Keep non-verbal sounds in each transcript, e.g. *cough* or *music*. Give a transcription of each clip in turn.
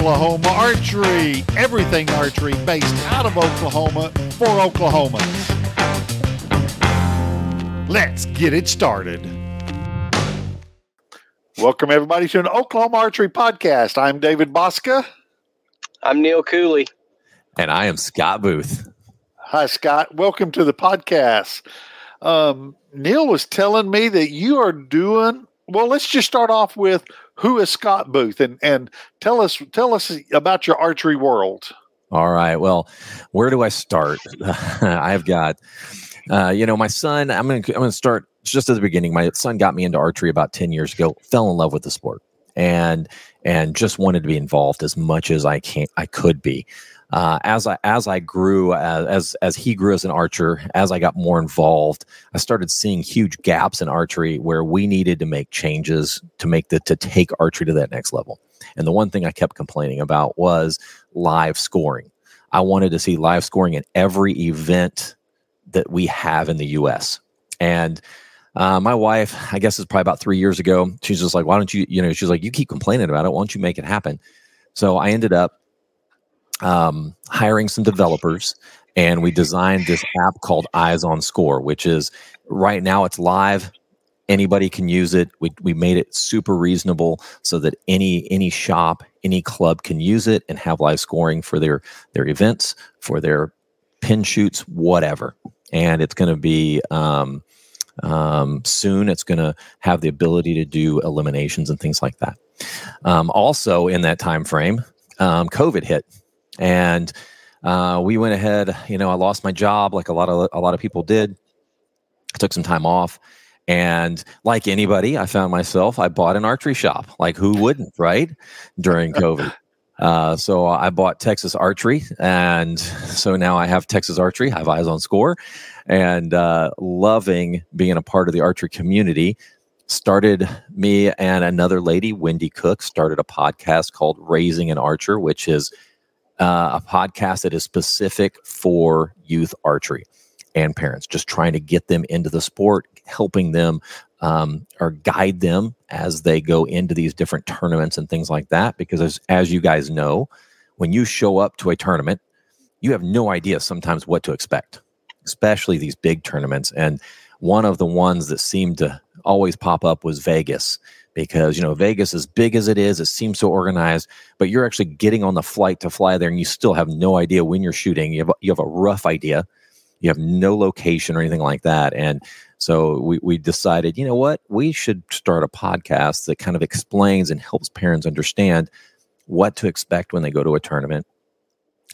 Oklahoma Archery. Everything archery based out of Oklahoma for Oklahomans. Let's get it started. Welcome, everybody, to an Oklahoma Archery podcast. I'm David Bosca. I'm Neil Cooley. And I am Scott Booth. Hi, Scott. Welcome to the podcast. Um, Neil was telling me that you are doing well. Let's just start off with who is Scott Booth, and and tell us tell us about your archery world. All right. Well, where do I start? *laughs* I've got, uh, you know, my son. I'm gonna I'm gonna start just at the beginning. My son got me into archery about ten years ago. Fell in love with the sport, and and just wanted to be involved as much as I can I could be uh, as I as I grew as, as as he grew as an archer, as I got more involved, I started seeing huge gaps in archery where we needed to make changes to make the to take archery to that next level. And the one thing I kept complaining about was live scoring. I wanted to see live scoring in every event that we have in the U.S. And uh, my wife, I guess it's probably about three years ago. She's just like, "Why don't you?" You know, she's like, "You keep complaining about it. Why don't you make it happen?" So I ended up um, hiring some developers and we designed this app called eyes on score which is right now it's live. Anybody can use it. We, we made it super reasonable so that any any shop any club can use it and have live scoring for their their events for their pin shoots whatever. And it's going to be um, um, soon. It's going to have the ability to do eliminations and things like that. Um, also in that time frame um, covid hit and uh, we went ahead. You know, I lost my job, like a lot of a lot of people did. I took some time off, and like anybody, I found myself. I bought an archery shop. Like who wouldn't, right? During COVID. *laughs* Uh, so I bought Texas Archery, and so now I have Texas Archery. I have eyes on score, and uh, loving being a part of the archery community. Started me and another lady, Wendy Cook, started a podcast called Raising an Archer, which is uh, a podcast that is specific for youth archery and parents, just trying to get them into the sport, helping them um, or guide them as they go into these different tournaments and things like that. Because as, as you guys know, when you show up to a tournament, you have no idea sometimes what to expect, especially these big tournaments. And one of the ones that seemed to always pop up was Vegas because you know Vegas as big as it is it seems so organized but you're actually getting on the flight to fly there and you still have no idea when you're shooting. You have you have a rough idea. You have no location or anything like that. And so we, we decided you know what? We should start a podcast that kind of explains and helps parents understand what to expect when they go to a tournament.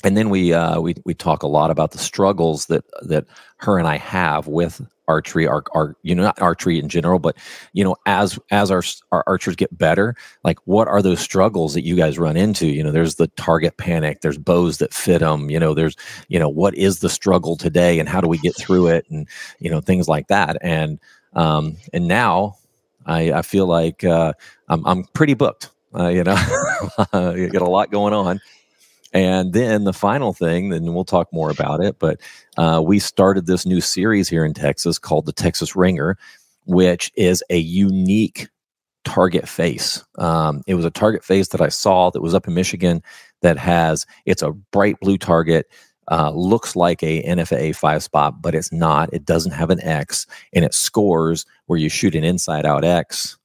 And then we uh, we we talk a lot about the struggles that that her and I have with archery, our, our you know not archery in general, but you know as as our our archers get better, like what are those struggles that you guys run into? You know, there's the target panic, there's bows that fit them. You know, there's you know what is the struggle today, and how do we get through it, and you know things like that. And um and now I I feel like uh, I'm I'm pretty booked. Uh, you know, *laughs* you got a lot going on and then the final thing, and we'll talk more about it, but uh, we started this new series here in Texas called the Texas Ringer, which is a unique target face. Um, it was a target face that I saw that was up in Michigan that has, it's a bright blue target. Uh, looks like a NFAA five spot, but it's not. It doesn't have an X, and it scores where you shoot an inside out X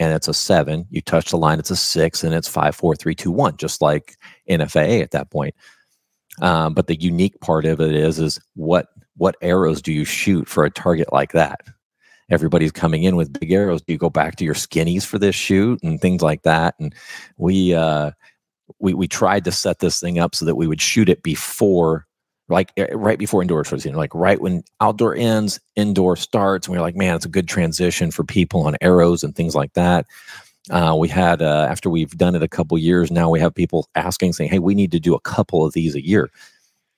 and it's a seven. You touch the line, it's a six, and it's five, four, three, two, one, just like NFAA at that point. Um, but the unique part of it is, is what what arrows do you shoot for a target like that? Everybody's coming in with big arrows. Do you go back to your skinnies for this shoot and things like that? And we uh, we we tried to set this thing up so that we would shoot it before like eh, right before indoor know, like right when outdoor ends, indoor starts. And we are like, man, it's a good transition for people on arrows and things like that. Uh, we had uh, after we've done it a couple years now, we have people asking, saying, "Hey, we need to do a couple of these a year."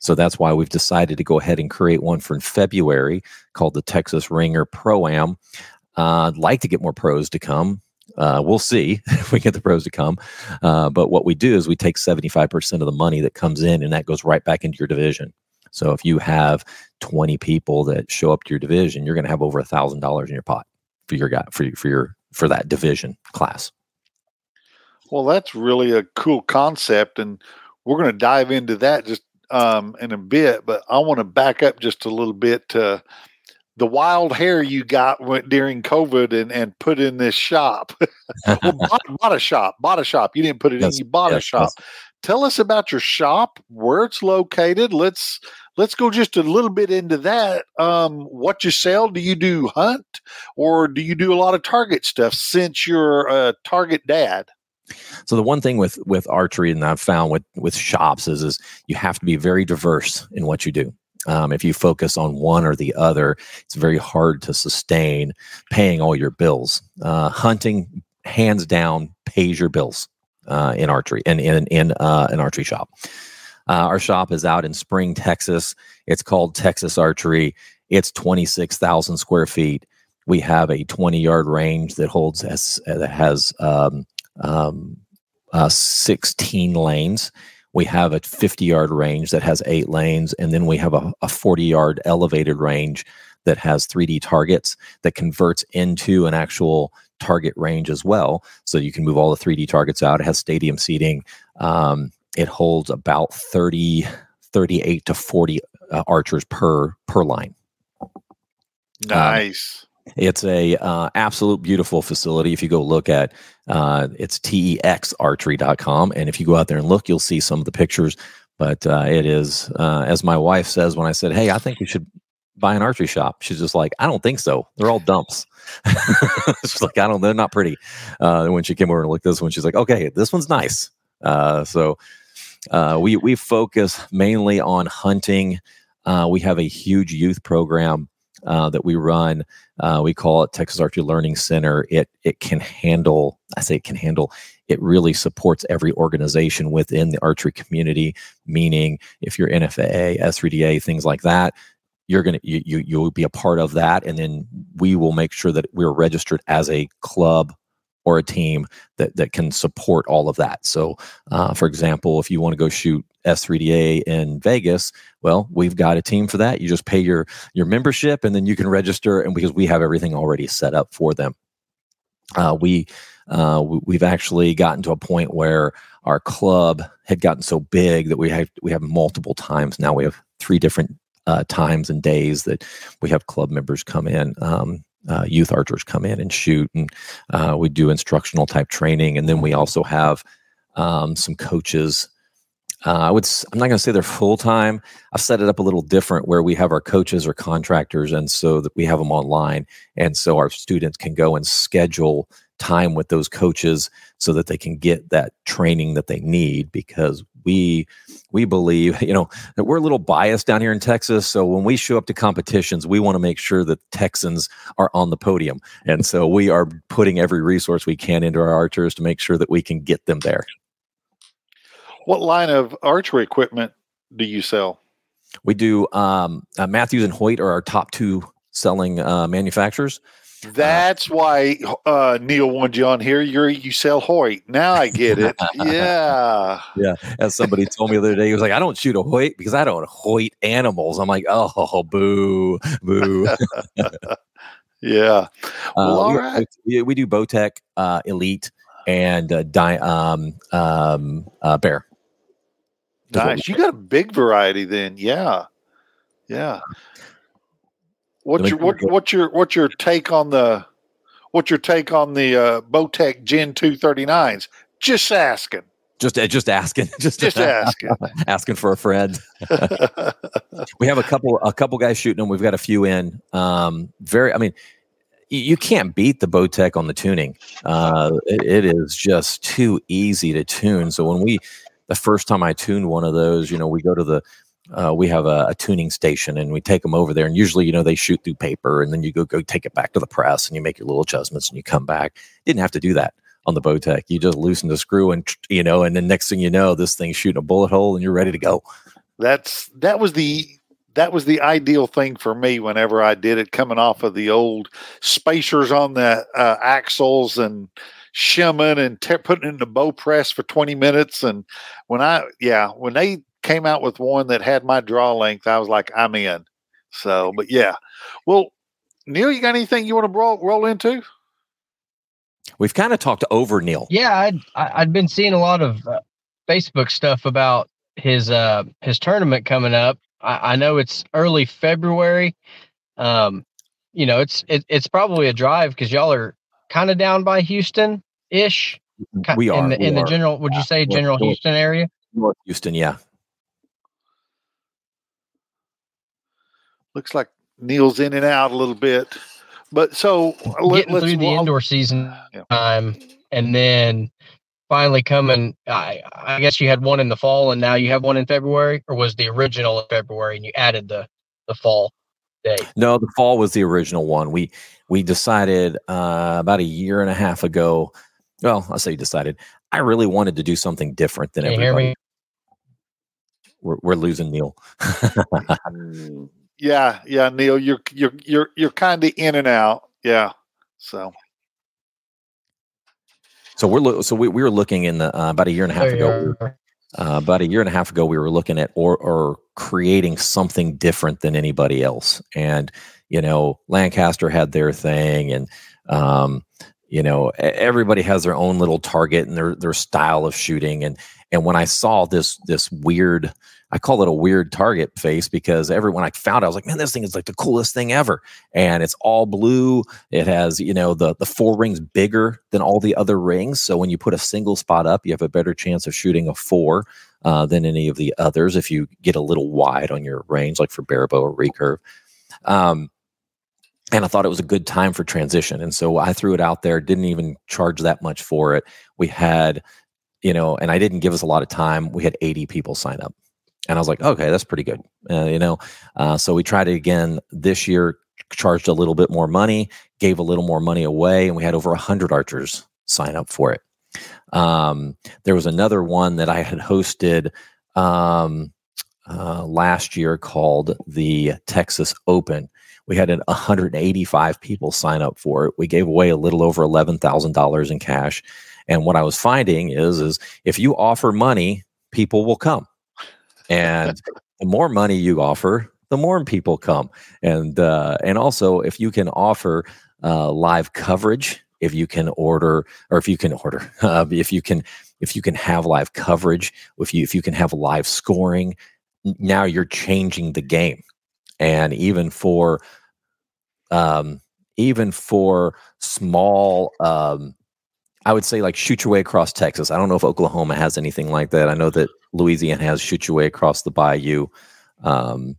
So that's why we've decided to go ahead and create one for February called the Texas Ringer Pro Am. Uh, I'd like to get more pros to come. Uh, we'll see *laughs* if we get the pros to come. Uh, but what we do is we take 75% of the money that comes in and that goes right back into your division. So if you have 20 people that show up to your division, you're going to have over a thousand dollars in your pot for your guy for for your for that division class. Well, that's really a cool concept, and we're going to dive into that just um, in a bit. But I want to back up just a little bit to the wild hair you got during COVID and, and put in this shop. *laughs* well, bought, bought, a shop, bought a shop. You didn't put it yes, in, you bought yes, a shop. Yes. Tell us about your shop, where it's located. Let's let's go just a little bit into that. Um, what you sell? Do you do hunt or do you do a lot of target stuff since you're a target dad? So the one thing with with archery and I've found with with shops is is you have to be very diverse in what you do. Um, if you focus on one or the other, it's very hard to sustain paying all your bills. Uh, hunting, hands down, pays your bills uh, in archery and in in uh, an archery shop. Uh, our shop is out in Spring, Texas. It's called Texas Archery. It's twenty six thousand square feet. We have a twenty yard range that holds as that has um, um, uh, sixteen lanes we have a 50 yard range that has eight lanes, and then we have a, a 40 yard elevated range that has 3D targets that converts into an actual target range as well. So you can move all the 3D targets out. It has stadium seating. Um, it holds about 30, 38 to 40 uh, archers per per line. Nice. Um, it's a uh, absolute beautiful facility. If you go look at uh, it's texarchery.com. And if you go out there and look, you'll see some of the pictures. But uh, it is, uh, as my wife says, when I said, Hey, I think we should buy an archery shop, she's just like, I don't think so. They're all dumps. *laughs* she's like, I don't, they're not pretty. Uh, when she came over and looked at this one, she's like, Okay, this one's nice. Uh, so uh, we, we focus mainly on hunting. Uh, we have a huge youth program uh, that we run. Uh, we call it Texas Archery Learning Center. It it can handle. I say it can handle. It really supports every organization within the archery community. Meaning, if you're NFAA, S3DA, things like that, you're gonna you, you you'll be a part of that, and then we will make sure that we're registered as a club or a team that that can support all of that. So, uh, for example, if you want to go shoot S3DA in Vegas, well, we've got a team for that. You just pay your your membership, and then you can register, and because we have everything already set up for them. Uh, we uh, we've actually gotten to a point where our club had gotten so big that we have we have multiple times now. We have three different uh, times and days that we have club members come in. Um, uh, youth archers come in and shoot, and uh, we do instructional type training, and then we also have um, some coaches. Uh, I would. I'm not going to say they're full time. I've set it up a little different where we have our coaches or contractors, and so that we have them online, and so our students can go and schedule time with those coaches so that they can get that training that they need because we we believe *laughs* you know that we're a little biased down here in Texas. So when we show up to competitions we want to make sure that Texans are on the podium. And so we are putting every resource we can into our archers to make sure that we can get them there. What line of archery equipment do you sell? We do um, uh, Mathews and Hoyt are our top two selling uh, manufacturers that's uh, why uh, Neil wanted you on here. You're you sell Hoyt. Now I get it. *laughs* yeah. Yeah. As somebody told me the other day, he was like, I don't shoot a Hoyt because I don't Hoyt animals. I'm like, oh, boo, boo. *laughs* yeah. Well, uh, we, right. we, we, do Bowtech uh, Elite and uh, Di- um, um, uh, Bear. Nice. You got a big variety then. Yeah. Yeah. What's your what, what's your what's your take on the what's your take on the uh, Bowtech Gen two thirty nines? Just asking. Just uh, just asking. *laughs* Just, just asking. *laughs* asking for a friend. *laughs* we have a couple a couple guys shooting them. We've got a few in. Um, very. I mean, you can't beat the Bowtech on the tuning. Uh, it, it is just too easy to tune. So when we the first time I tuned one of those, you know, we go to the uh, we have a, a, tuning station and we take them over there and usually you know they shoot through paper and then you go go take it back to the press and you make your little adjustments and you come back. Didn't have to do that on the bowtech. You just loosen the screw and you know and then next thing you know this thing's shooting a bullet hole and you're ready to go. That's that was the that was the ideal thing for me whenever i did it coming off of the old spacers on the uh, axles and shimming and te- putting in the bow press for 20 minutes. And when i yeah when they came out with one that had my draw length, I was like, I'm in. So, but yeah. Well, Neil, you got anything you want to roll, roll into? We've kind of talked over Neil. Yeah, I'd I'd been seeing a lot of uh, Facebook stuff about his uh his tournament coming up. I, I know it's early February. Um, you know, it's it, it's probably a drive because y'all are kind of down by Houston ish. We are in the, in the general. Would you say general North- Houston area? North Houston. Yeah, Looks like Neil's in and out a little bit. But so let, Getting through the wa- indoor season Yeah. time, and then finally coming. I I guess you had one in the fall, and now you have one in February, or was the original in February, and you added the the fall day? no, the fall was the original one. We we decided uh, about a year and a half ago. Well, I'll say decided. I really wanted to do something different than Can you hear everybody. me? We're, we're losing Neil. *laughs* Yeah, yeah, Neil, you're you're you're you're kind of in and out. Yeah. So so we're lo- so we, we were looking in the uh, about a year and a half There ago. we were- uh, about a year and a half ago, we were looking at or or creating something different than anybody else. And you know, Lancaster had their thing, and um, you know, everybody has their own little target and their their style of shooting. And and when I saw this this weird, I call it a weird target face because everyone I found, I was like, man, this thing is like the coolest thing ever. And it's all blue. It has, you know, the the four rings bigger than all the other rings. So when you put a single spot up, you have a better chance of shooting a four uh, than any of the others. If you get a little wide on your range, like for barebow or recurve. Um, and I thought it was a good time for transition. And so I threw it out there, didn't even charge that much for it. We had, you know, and I didn't give us a lot of time. We had 80 people sign up. And I was like, okay, that's pretty good. Uh, you know, uh, so we tried it again this year, charged a little bit more money, gave a little more money away, and we had over 100 archers sign up for it. Um, there was another one that I had hosted um, uh, last year called the Texas Open. We had an 185 people sign up for it. We gave away a little over $11,000 in cash. And what I was finding is, is if you offer money, people will come. And *laughs* the more money you offer, the more people come. And uh, and also, if you can offer uh, live coverage, if you can order, or if you can order, *laughs* uh, if you can, if you can have live coverage, if you if you can have live scoring, now you're changing the game. And even for, um, even for small, um, I would say like shoot your way across Texas. I don't know if Oklahoma has anything like that. I know that Louisiana has shoot your way across the bayou. Um,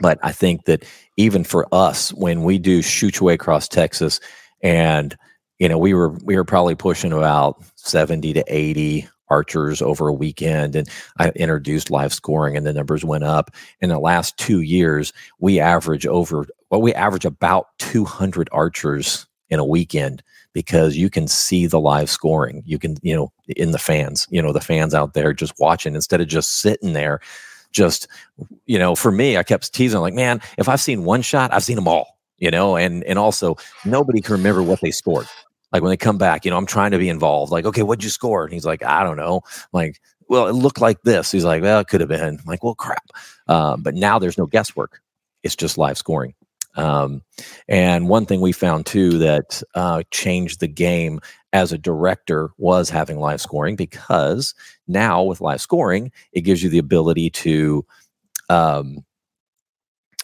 but I think that even for us, when we do shoot your way across Texas, and you know, we were we were probably pushing about seventy to eighty archers over a weekend, and I introduced live scoring, and the numbers went up. In the last two years, we average over well, we average about two hundred archers in a weekend because you can see the live scoring. You can, you know, in the fans, you know, the fans out there just watching instead of just sitting there. Just, you know, for me, I kept teasing like, man, if I've seen one shot, I've seen them all, you know, and and also nobody can remember what they scored. Like when they come back, you know, I'm trying to be involved. Like, okay, what'd you score? And he's like, I don't know. I'm like, well, it looked like this. He's like, well, it could have been. I'm like, well, crap. Um, but now there's no guesswork. It's just live scoring. Um, and one thing we found too that uh, changed the game as a director was having live scoring because now with live scoring, it gives you the ability to, um,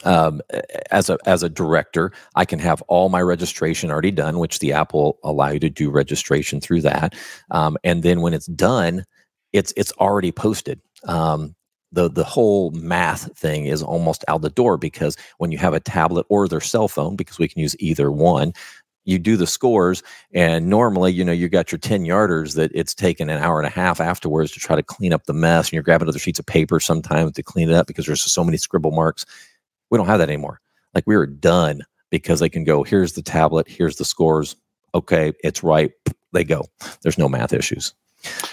um, as a as a director, I can have all my registration already done, which the app will allow you to do registration through that. Um, and then when it's done, it's it's already posted. Um, the the whole math thing is almost out the door because when you have a tablet or their cell phone, because we can use either one, you do the scores, and normally, you know, you got your 10 yarders that it's taken an hour and a half afterwards to try to clean up the mess, and you're grabbing other sheets of paper sometimes to clean it up because there's so many scribble marks. We don't have that anymore. Like we were done because they can go, here's the tablet, here's the scores. Okay, it's right. They go. There's no math issues.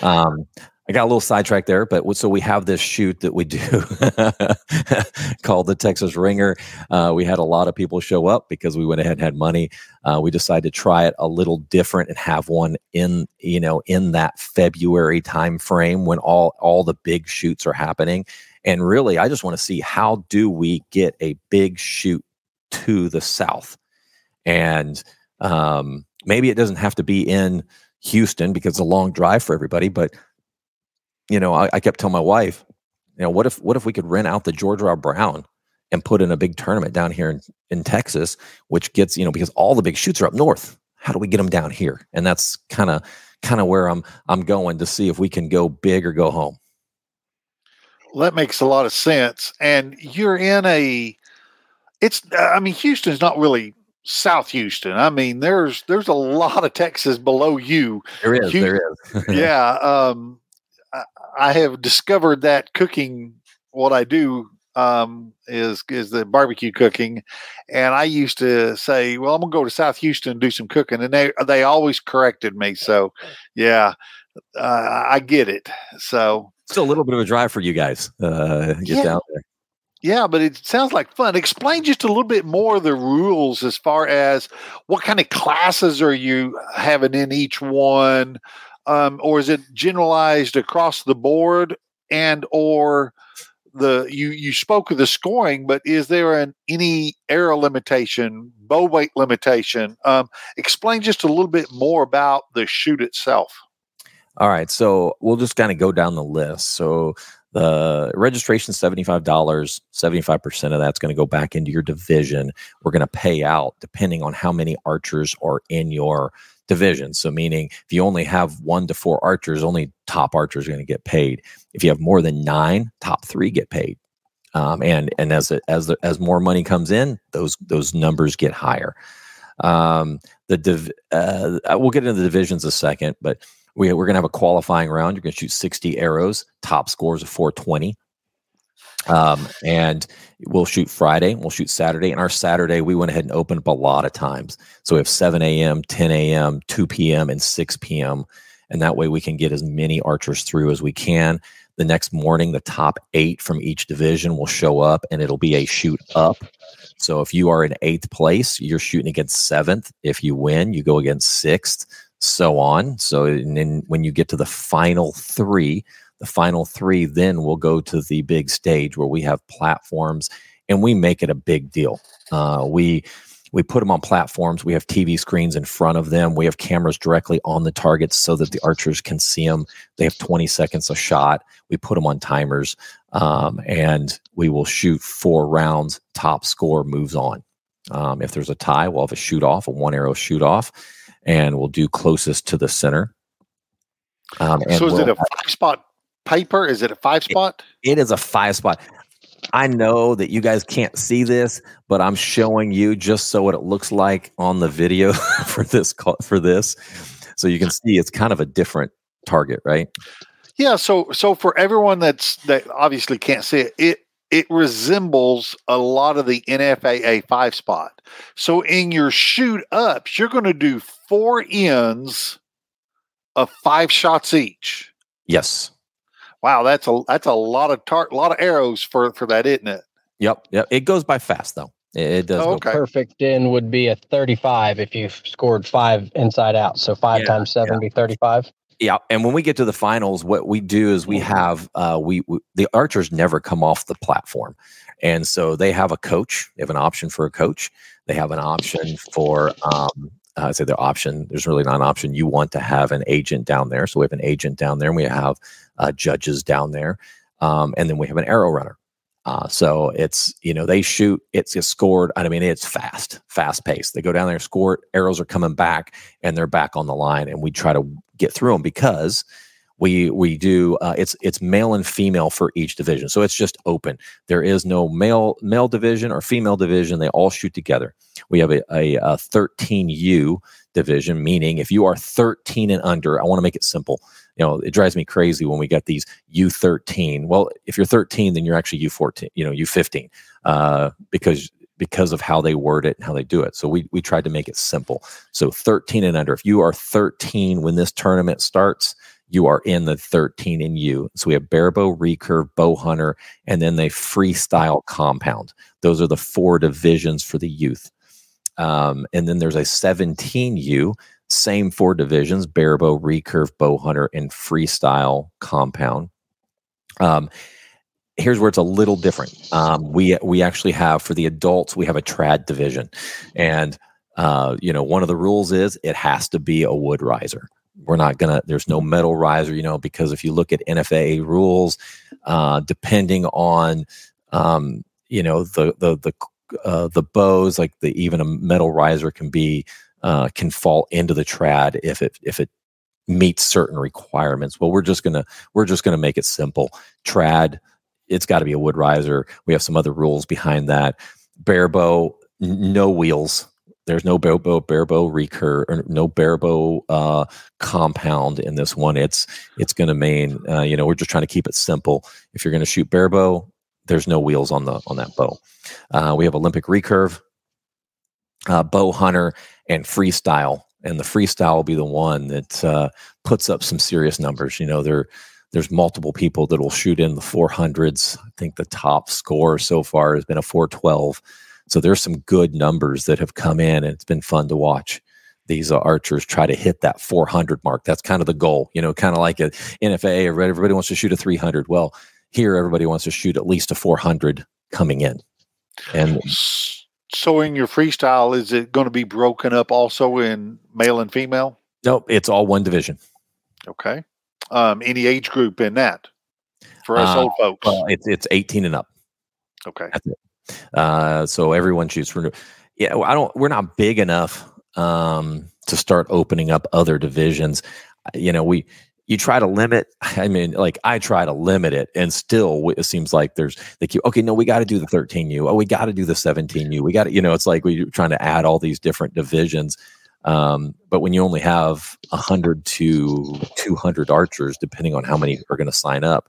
Um, I got a little sidetracked there, but so we have this shoot that we do *laughs* called the Texas Ringer. Uh, we had a lot of people show up because we went ahead and had money. Uh, we decided to try it a little different and have one in you know in that February time frame when all all the big shoots are happening. And really, I just want to see how do we get a big shoot to the south. And Um, maybe it doesn't have to be in Houston because it's a long drive for everybody. But you know, I, I kept telling my wife, you know, what if what if we could rent out the George R. Brown and put in a big tournament down here in, in Texas, which gets you know because all the big shoots are up north. How do we get them down here? And that's kind of kind of where I'm I'm going to see if we can go big or go home. Well, that makes a lot of sense. And you're in a it's I mean Houston's not really South Houston. I mean, there's there's a lot of Texas below you. There is, Houston, there is. *laughs* yeah, um, I, have discovered that cooking. What I do um, is is the barbecue cooking, and I used to say, "Well, I'm gonna go to South Houston and do some cooking," and they they always corrected me. So, yeah, uh, I get it. So, still a little bit of a drive for you guys. Uh, get yeah. down there. Yeah, but it sounds like fun. Explain just a little bit more of the rules as far as what kind of classes are you having in each one, um, or is it generalized across the board? And or the you you spoke of the scoring, but is there an any arrow limitation, bow weight limitation? Um, explain just a little bit more about the shoot itself. All right, so we'll just kind of go down the list. So the registration $75 75% of that's going to go back into your division we're going to pay out depending on how many archers are in your division so meaning if you only have one to four archers only top archers are going to get paid if you have more than nine top three get paid um, and and as as as more money comes in those those numbers get higher um, the div, uh, we'll get into the divisions a second but we, we're going to have a qualifying round. You're going to shoot 60 arrows, top scores of 420. Um, and we'll shoot Friday, we'll shoot Saturday. And our Saturday, we went ahead and opened up a lot of times. So we have 7 a.m., 10 a.m., 2 p.m., and 6 p.m. And that way we can get as many archers through as we can. The next morning, the top eight from each division will show up and it'll be a shoot up. So if you are in eighth place, you're shooting against seventh. If you win, you go against sixth so on. So, and then when you get to the final three, the final three then will go to the big stage where we have platforms and we make it a big deal. Uh, we we put them on platforms. We have TV screens in front of them. We have cameras directly on the targets so that the archers can see them. They have 20 seconds a shot. We put them on timers, um, and we will shoot four rounds. Top score moves on. Um, if there's a tie, we'll have a shoot off, a one arrow shoot off and we'll do closest to the center. Um, so is we'll, it a five spot Is it a five spot? It, it is a five spot. I know that you guys can't see this, but I'm showing you just so what it looks like on the video *laughs* for this for this, so you can see it's kind of a different target, right? Yeah. So so for everyone that's that obviously can't see it, it it resembles a lot of the NFAA five spot. So in your shoot ups, you're going to do four ends of five shots each. Yes. Wow, that's a that's a lot of tar- a lot of arrows for for that, isn't it? Yep. Yep. It goes by fast though. It, it does. Oh, okay. Perfect end would be a 35 if you scored five inside out. So five yeah, times seven yeah. be 35. Yeah, and when we get to the finals, what we do is we have uh, we, we, the archers never come off the platform, and so they have a coach. They have an option for a coach. They have an option for um, I say their option. There's really not an option. You want to have an agent down there, so we have an agent down there, and we have uh, judges down there, um, and then we have an arrow runner. Uh, so it's you know they shoot it's, it's scored. I mean it's fast, fast paced. They go down there, score. Arrows are coming back, and they're back on the line, and we try to get through them because we we do uh, it's it's male and female for each division so it's just open there is no male male division or female division they all shoot together we have a, a, a 13u division meaning if you are 13 and under i want to make it simple you know it drives me crazy when we get these u13 well if you're 13 then you're actually u14 you know u15 uh, because because of how they word it and how they do it. So we we tried to make it simple. So 13 and under. If you are 13 when this tournament starts, you are in the 13 in you. So we have barebow, recurve, bow hunter, and then the freestyle compound. Those are the four divisions for the youth. Um, and then there's a 17U, same four divisions: barebow, recurve, bow hunter, and freestyle compound. Um, here's where it's a little different. Um, we we actually have for the adults we have a trad division, and Uh, you know, one of the rules is it has to be a wood riser. We're not gonna. There's no metal riser, you know, because if you look at NFAA rules, uh, depending on, um, you know, the the the uh, the bows, like the even a metal riser can be uh, can fall into the trad if it if it meets certain requirements. Well, we're just gonna we're just gonna make it simple. Trad, it's got to be a wood riser. We have some other rules behind that. Barebow, n- no wheels. There's no barebow, barebow recur, or no barebow uh, compound in this one. It's it's to mean uh, you know we're just trying to keep it simple. If you're to shoot barebow, there's no wheels on the on that bow. Uh, we have Olympic recurve, uh, bow hunter, and freestyle. And the freestyle will be the one that uh, puts up some serious numbers. You know, there there's multiple people that will shoot in the 400s. I think the top score so far has been a 412. So there's some good numbers that have come in, and it's been fun to watch these uh, archers try to hit that 400 mark. That's kind of the goal, you know, kind of like a NFAA. Everybody wants to shoot a 300. Well, here everybody wants to shoot at least a 400 coming in. And so, in your freestyle, is it going to be broken up also in male and female? Nope, it's all one division. Okay. Um, any age group in that for us Uh, old folks? Well, it's it's 18 and up. okay. Uh, so everyone shoots for. Yeah, I don't. We're not big enough um, to start opening up other divisions. You know, we you try to limit. *laughs* I mean, like I try to limit it, and still it seems like there's they keep. Okay, no, we got to do the 13U. Oh, we got to do the 17U. We got to. You know, it's like we're trying to add all these different divisions. Um, but when you only have 100 to 200 archers, depending on how many are going to sign up,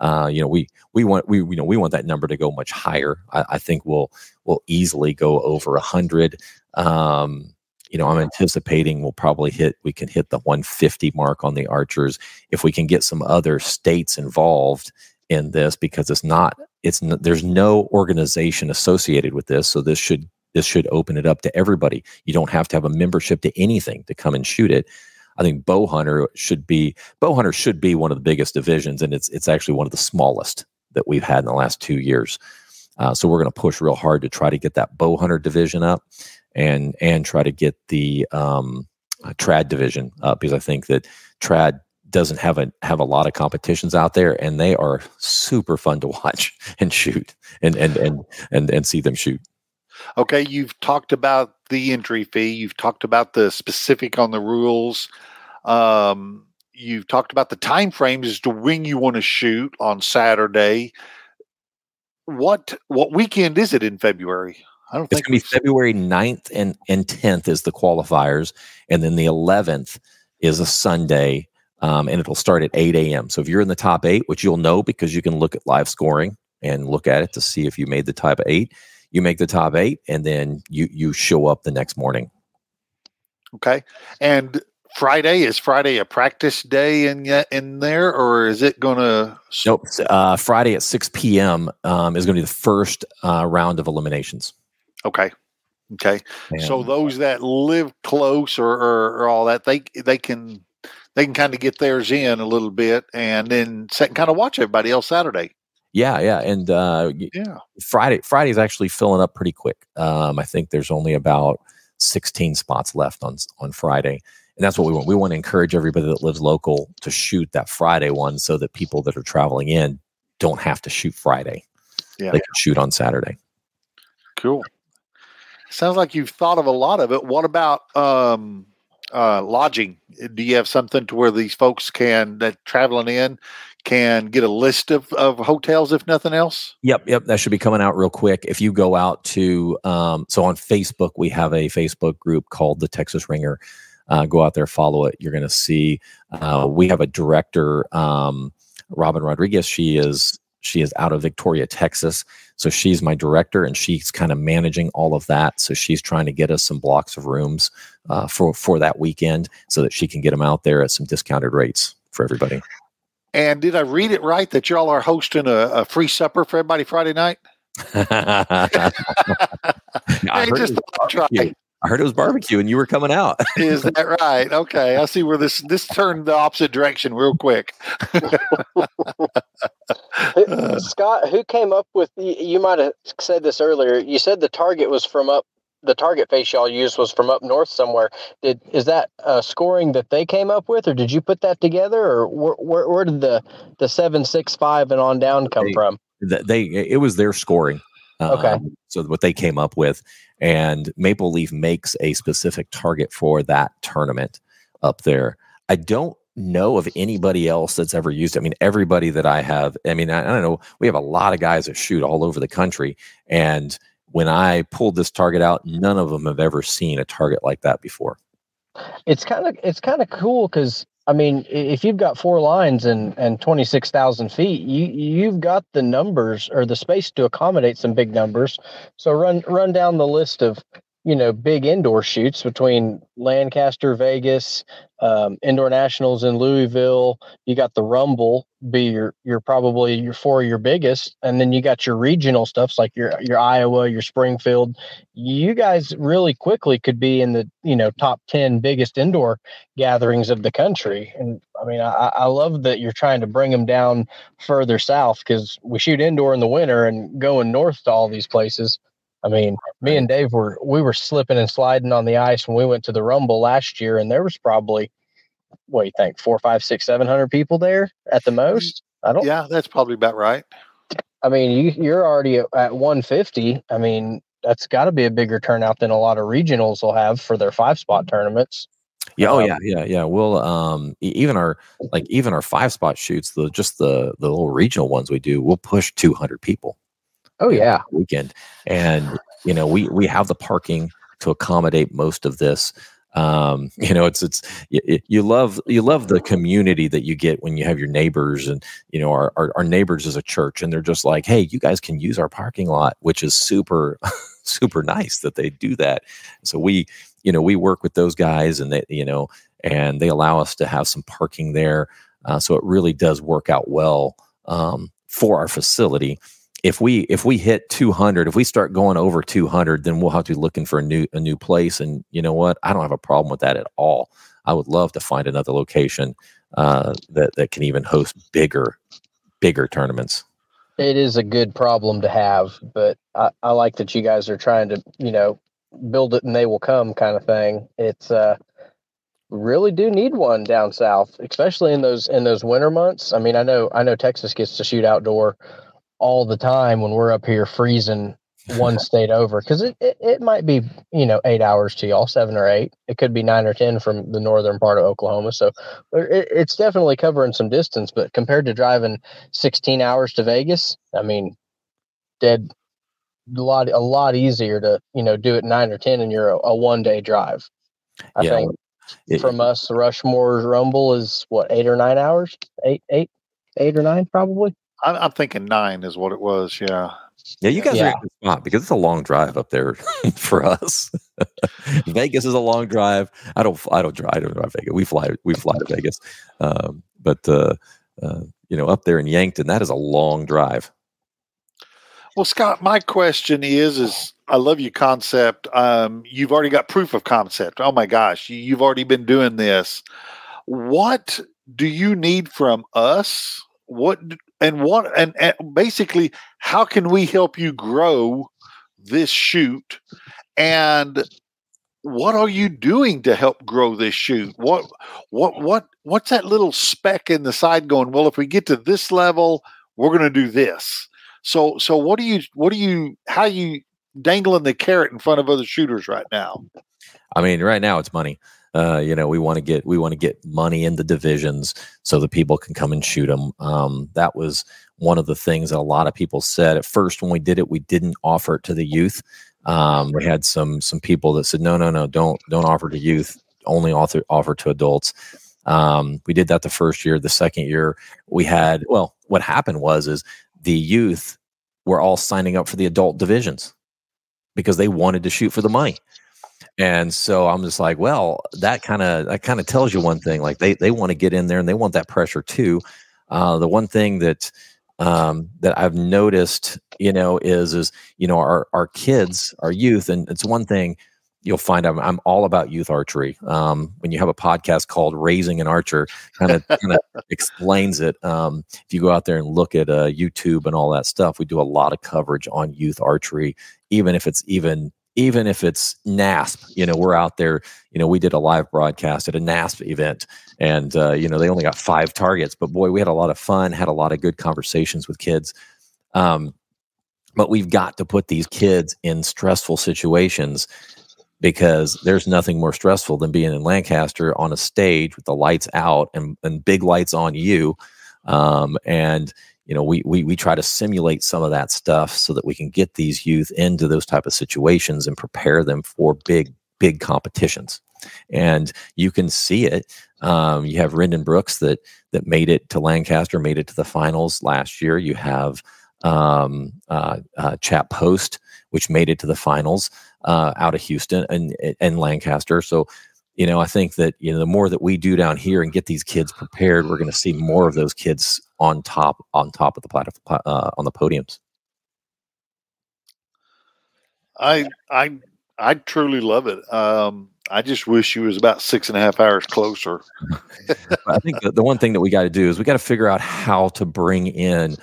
uh, you know, we we want we you know we want that number to go much higher. I, I think we'll we'll easily go over a hundred. Um, you know, I'm anticipating we'll probably hit we can hit the 150 mark on the archers if we can get some other states involved in this because it's not it's n- there's no organization associated with this, so this should this should open it up to everybody. You don't have to have a membership to anything to come and shoot it. I think bow hunter should be bow hunter should be one of the biggest divisions, and it's it's actually one of the smallest that we've had in the last two years. Uh, so we're going to push real hard to try to get that bow hunter division up, and and try to get the um, uh, trad division up because I think that trad doesn't have a have a lot of competitions out there, and they are super fun to *laughs* watch and shoot and and and and and see them shoot. Okay, you've talked about the entry fee. You've talked about the specific on the rules. Um, you've talked about the time frames as to when you want to shoot on Saturday. What what weekend is it in February? I don't It's think going to be February 9th and, and 10th is the qualifiers. And then the 11th is a Sunday. Um, and it'll start at 8 a.m. So if you're in the top eight, which you'll know because you can look at live scoring and look at it to see if you made the top eight, you make the top eight and then you you show up the next morning. Okay. And Friday is Friday a practice day in yet in there, or is it going to? Nope. Uh, Friday at 6 p.m. Um, is going to be the first uh, round of eliminations. Okay. Okay. So those that live close or, or, or all that, they they can they can kind of get theirs in a little bit, and then set and kind of watch everybody else Saturday. yeah, yeah. And uh, Yeah. Friday Friday is actually filling up pretty quick. Um, I think there's only about 16 spots left on on Friday, and that's what we want. We want to encourage everybody that lives local to shoot that Friday one, so that people that are traveling in don't have to shoot Friday. Yeah. They can shoot on Saturday. Cool. Sounds like you've thought of a lot of it. What about um, uh, lodging? Do you have something to where these folks can that traveling in can get a list of, of hotels if nothing else? Yep, yep. That should be coming out real quick. If you go out to, um, so on Facebook, we have a Facebook group called the Texas Ringer. Uh, go out there, follow it. You're going to see. Uh, we have a director, um, Robin Rodriguez. She is she is out of Victoria, Texas. So she's my director, and she's kind of managing all of that. So she's trying to get us some blocks of rooms uh, for for that weekend, so that she can get them out there at some discounted rates for everybody. And did I read it right that y'all are hosting a, a free supper for everybody Friday night? *laughs* *laughs* I, I just it thought I'd try. Barbecue. I heard it was barbecue, and you were coming out. *laughs* Is that right? Okay, I see where this this turned the opposite direction real quick. Who, Scott, who came up with? You, you might have said this earlier. You said the target was from up the target face y'all used was from up north somewhere. Did is that uh, scoring that they came up with, or did you put that together, or where where, where did the the seven six five and on down come they, from? They it was their scoring. Okay. Um, so what they came up with, and Maple Leaf makes a specific target for that tournament up there. I don't know of anybody else that's ever used it. I mean, everybody that I have, I mean, I, I, don't know, we have a lot of guys that shoot all over the country. And when I pulled this target out, none of them have ever seen a target like that before. It's kind of it's kind of cool because I mean, if you've got four lines and and twenty six thousand feet, you you've got the numbers or the space to accommodate some big numbers. So run run down the list of you know big indoor shoots between Lancaster, Vegas, um, indoor nationals in Louisville. You got the Rumble be your your probably your four your biggest, and then you got your regional stuffs like your your Iowa, your Springfield. You guys really quickly could be in the you know top ten biggest indoor gatherings of the country. And I mean, I, I love that you're trying to bring them down further south because we shoot indoor in the winter and going north to all these places I mean, me and Dave were we were slipping and sliding on the ice when we went to the Rumble last year, and there was probably what do you think, four, five, six, seven hundred people there at the most. I don't. Yeah, that's probably about right. I mean, you you're already at 150. I mean, that's got to be a bigger turnout than a lot of regionals will have for their five spot tournaments. Yeah. Oh, um, yeah. Yeah. Yeah. We'll um even our like even our five spot shoots, the just the the little regional ones we do, we'll push 200 people. Oh yeah, weekend, and you know we we have the parking to accommodate most of this. Um, *laughs* you know, it's it's you, you, love you love the community that you get when you have your neighbors, and you know our, our our neighbors as a church, and they're just like, hey, you guys can use our parking lot, which is super *laughs* super nice that they do that. So we you know we work with those guys, and they you know and they allow us to have some parking there. Uh, so it really does work out well um, for our facility if we if we hit 200 if we start going over 200 then we'll have to be looking for a new a new place. And you know what? I don't have a problem with that at all. I would love to find another location uh, that that can even host bigger bigger tournaments. It is a good problem to have but I, I like that you guys are trying to you know build it and they will come kind of thing. It's uh really do need one down south especially in those in those winter months. I mean i know i know texas gets to shoot outdoor all the time when we're up here freezing one *laughs* state over because it, it, it, might be you know eight hours to y'all seven or eight. It could be nine or ten from the northern part of oklahoma. So it, it's definitely covering some distance but compared to driving 16 hours to vegas i mean dead a lot a lot easier to you know do it nine or ten and you're a, a one day drive. I yeah, think it, from us rushmore rumble is what eight or nine hours? Eight eight eight or nine probably I'm, I'm thinking nine is what it was. Yeah. Yeah, you guys yeah. are in a good spot because it's a long drive up there *laughs* for us. *laughs* Vegas is a long drive. I don't, I don't drive. I don't drive Vegas. We fly, we fly to Vegas, um, but uh, uh, you know, up there in Yankton, that is a long drive. Well, Scott, my question is: is I love your concept. Um, you've already got proof of concept. Oh my gosh, you, you've already been doing this. What do you need from us? What and what and, and basically how can we help you grow this shoot? And what are you doing to help grow this shoot? What what what what's that little speck in the side going well if we get to this level we're going to do this. So so what do you what do you how are you dangling the carrot in front of other shooters right now? I mean right now it's money uh, you know, we want to get we want to get money in the divisions so that people can come and shoot them. Um, that was one of the things that a lot of people said at first when we did it. We didn't offer it to the youth. Um, we had some some people that said, no, no, no, don't don't offer to youth. Only offer offer to adults. Um, we did that the first year. The second year, we had well, what happened was is the youth were all signing up for the adult divisions because they wanted to shoot for the money. And so I'm just like, well, that kind of that kind of tells you one thing. Like they they want to get in there and they want that pressure too. Uh, the one thing that um, that I've noticed, you know, is is you know our our kids, our youth, and it's one thing you'll find I'm, I'm all about youth archery. Um, when you have a podcast called Raising an Archer, kind of *laughs* kind of explains it. Um, if you go out there and look at uh, YouTube and all that stuff, we do a lot of coverage on youth archery, even if it's even even if it's NASP, you know, we're out there, you know, we did a live broadcast at a NASP event and, uh, you know, they only got five targets, but boy, we had a lot of fun, had a lot of good conversations with kids. Um, but we've got to put these kids in stressful situations because there's nothing more stressful than being in Lancaster on a stage with the lights out and, and big lights on you. Um, and, you know we, we we try to simulate some of that stuff so that we can get these youth into those type of situations and prepare them for big big competitions. And you can see it um, you have Rendon Brooks that that made it to Lancaster made it to the finals last year. You have um, uh, uh, Chat Post which made it to the finals uh, out of Houston and and Lancaster. So you know, I think that you know the more that we do down here and get these kids prepared, we're going to see more of those kids on top on top of the platform uh, on the podiums. I I I truly love it. Um, I just wish you was about six and a half hours closer. *laughs* I think the, the one thing that we got to do is we got to figure out how to bring in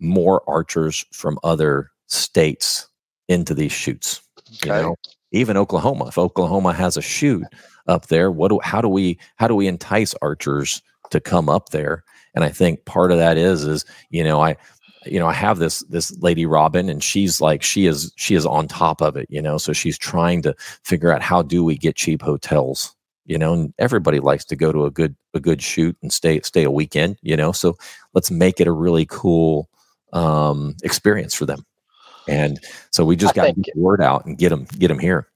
more archers from other states into these shoots. You know, even Oklahoma. If Oklahoma has a shoot up there, what do how do we how do we entice archers to come up there? And I think part of that is is you know I you know I have this this lady Robin and she's like she is she is on top of it you know? So she's trying to figure out how do we get cheap hotels you know? And everybody likes to go to a good a good shoot and stay stay a weekend you know? So let's make it a really cool um experience for them. And so we just got to get word out and get them get them here.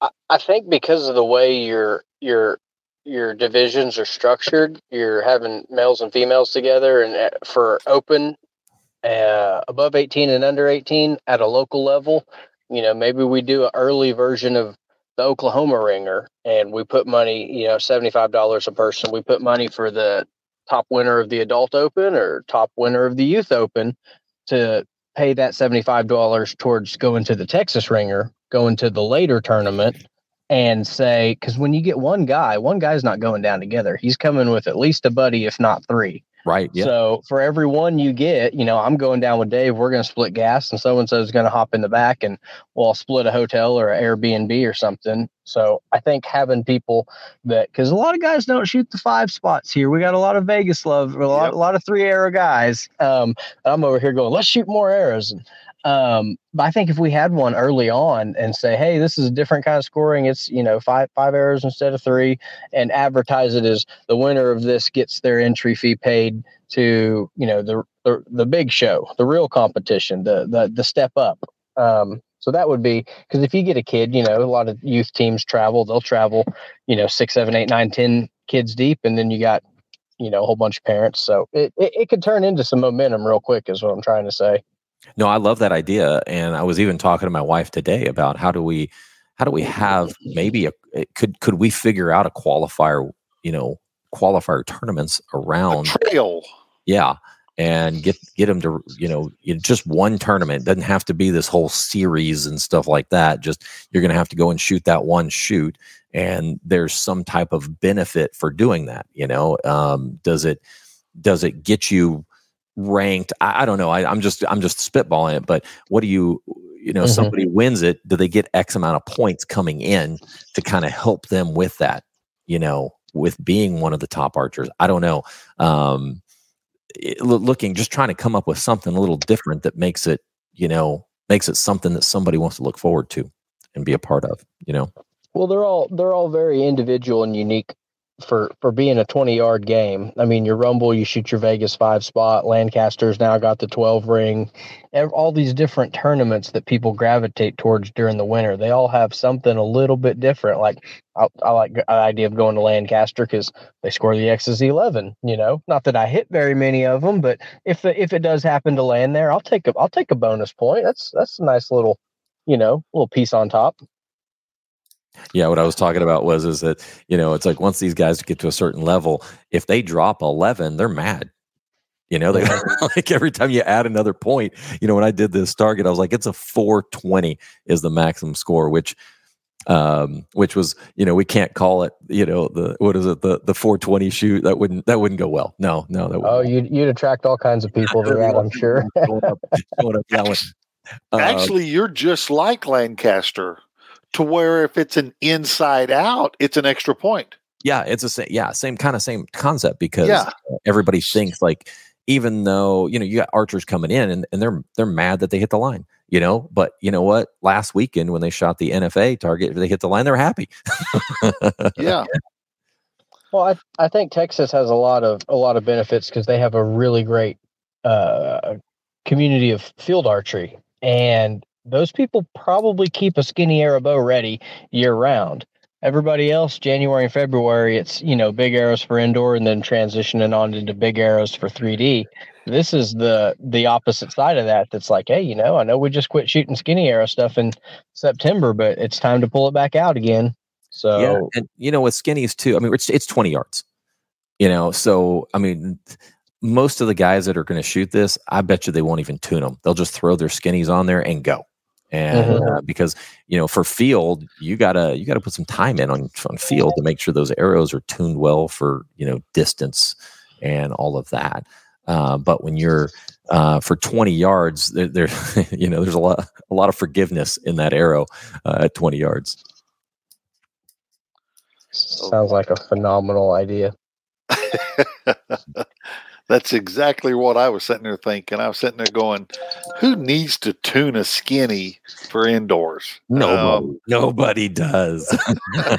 I, I think because of the way your your your divisions are structured, you're having males and females together, and uh, for open uh, above 18 and under 18 at a local level, you know, maybe we do an early version of the Oklahoma ringer and we put money, you know, $75 a person. We put money for the top winner of the adult open or top winner of the youth open to pay that $75 towards going to the Texas ringer, going to the later tournament and say, because when you get one guy, one guy's not going down together. He's coming with at least a buddy, if not three. Right. Yeah. So for every one you get, you know, I'm going down with Dave. We're going to split gas, and so and so is going to hop in the back, and we'll split a hotel or an Airbnb or something. So I think having people that, because a lot of guys don't shoot the five spots here. We got a lot of Vegas love, a lot, yep. a lot of three arrow guys. Um, I'm over here going, let's shoot more arrows. And um, but I think if we had one early on and say, hey, this is a different kind of scoring, it's you know five five errors instead of three, and advertise it as the winner of this gets their entry fee paid to you know the the, the big show, the real competition, the the the step up. Um, so that would be because if you get a kid, you know, a lot of youth teams travel, they'll travel, you know, six, seven, eight, nine, ten kids deep, and then you got, you know, a whole bunch of parents. So it, it, it could turn into some momentum real quick, is what I'm trying to say. No, I love that idea, and I was even talking to my wife today about how do we how do we have maybe a eh, could could we figure out a qualifier you know qualifier tournaments around a trail. Yeah and get get them to you know just one tournament it doesn't have to be this whole series and stuff like that just you're going to have to go and shoot that one shoot and there's some type of benefit for doing that you know? Um, does it does it get you ranked I, I, don't know I, am just i'm just spitballing it but what do you you know mm-hmm. somebody wins it do they get x amount of points coming in to kind of help them with that you know with being one of the top archers? I don't know. Um it, looking just trying to come up with something a little different that makes it you know makes it something that somebody wants to look forward to and be a part of you know? Well they're all they're all very individual and unique for for being a 20 yard game. I mean, your Rumble, you shoot your Vegas five spot. Lancaster's now got the 12 ring. All these different tournaments that people gravitate towards during the winter, they all have something a little bit different. Like I, I like the idea of going to Lancaster because they score the X's 11. You know, not that I hit very many of them, but if the, if it does happen to land there, I'll take a I'll take a bonus point. That's that's a nice little you know little piece on top. Yeah, what I was talking about was is that you know it's like once these guys get to a certain level, if they drop eleven, they're mad. You know, they *laughs* like every time you add another point. You know, when I did this target, I was like, it's a four twenty is the maximum score, which um which was you know we can't call it you know the what is it the the 420 shoot that wouldn't that wouldn't go well no no that oh you'd, you'd attract all kinds of *laughs* people to that i'm sure going up, going up that one. *laughs* Um, actually you're just like lancaster to where if it's an inside out, it's an extra point. Yeah, it's a same yeah, same kind of same concept because Yeah. everybody thinks like even though, you know, you got archers coming in and, and they're they're mad that they hit the line, you know, but you know what? Last weekend when they shot the NFAA target, they hit the line, They're happy. Yeah. *laughs* Well, I I think Texas has a lot of a lot of benefits because they have a really great uh, community of field archery, and those people probably keep a skinny arrow bow ready year round. Everybody else, January and February, it's you know big arrows for indoor, and then transitioning on into big arrows for 3D. This is the the opposite side of that. That's like, hey, you know, I know we just quit shooting skinny arrow stuff in September, but it's time to pull it back out again. So Yeah, and you know with skinnies too. I mean, it's it's twenty yards. You know, so I mean, most of the guys that are going to shoot this, I bet you they won't even tune them. They'll just throw their skinnies on there and go. And Mhm. uh, because you know, for field, you gotta you gotta put some time in on on field to make sure those arrows are tuned well for you know distance and all of that. Uh, but when you're uh, for 20 yards, there, there *laughs* you know there's a lot a lot of forgiveness in that arrow uh, at 20 yards. sounds like a phenomenal idea. *laughs* That's exactly what I was sitting there thinking. I was sitting there going, who needs to tune a skinny for indoors? Nobody, Um, nobody does. *laughs*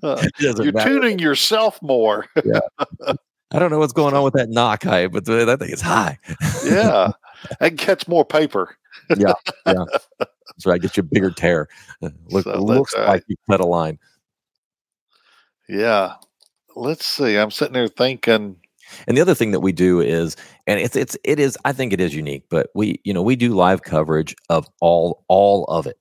*laughs* you're matter. tuning yourself more. *laughs* I don't know what's going on with that nock height, but th- that thing is high. yeah. I can catch more paper. Yeah. Yeah. That's right. Get you a bigger tear. Look, So looks all like you cut a line. Yeah. Let's see. I'm sitting there thinking, And the other thing that we do is, and it's it's it is, I think it is unique, but we you know we do live coverage of all all of it.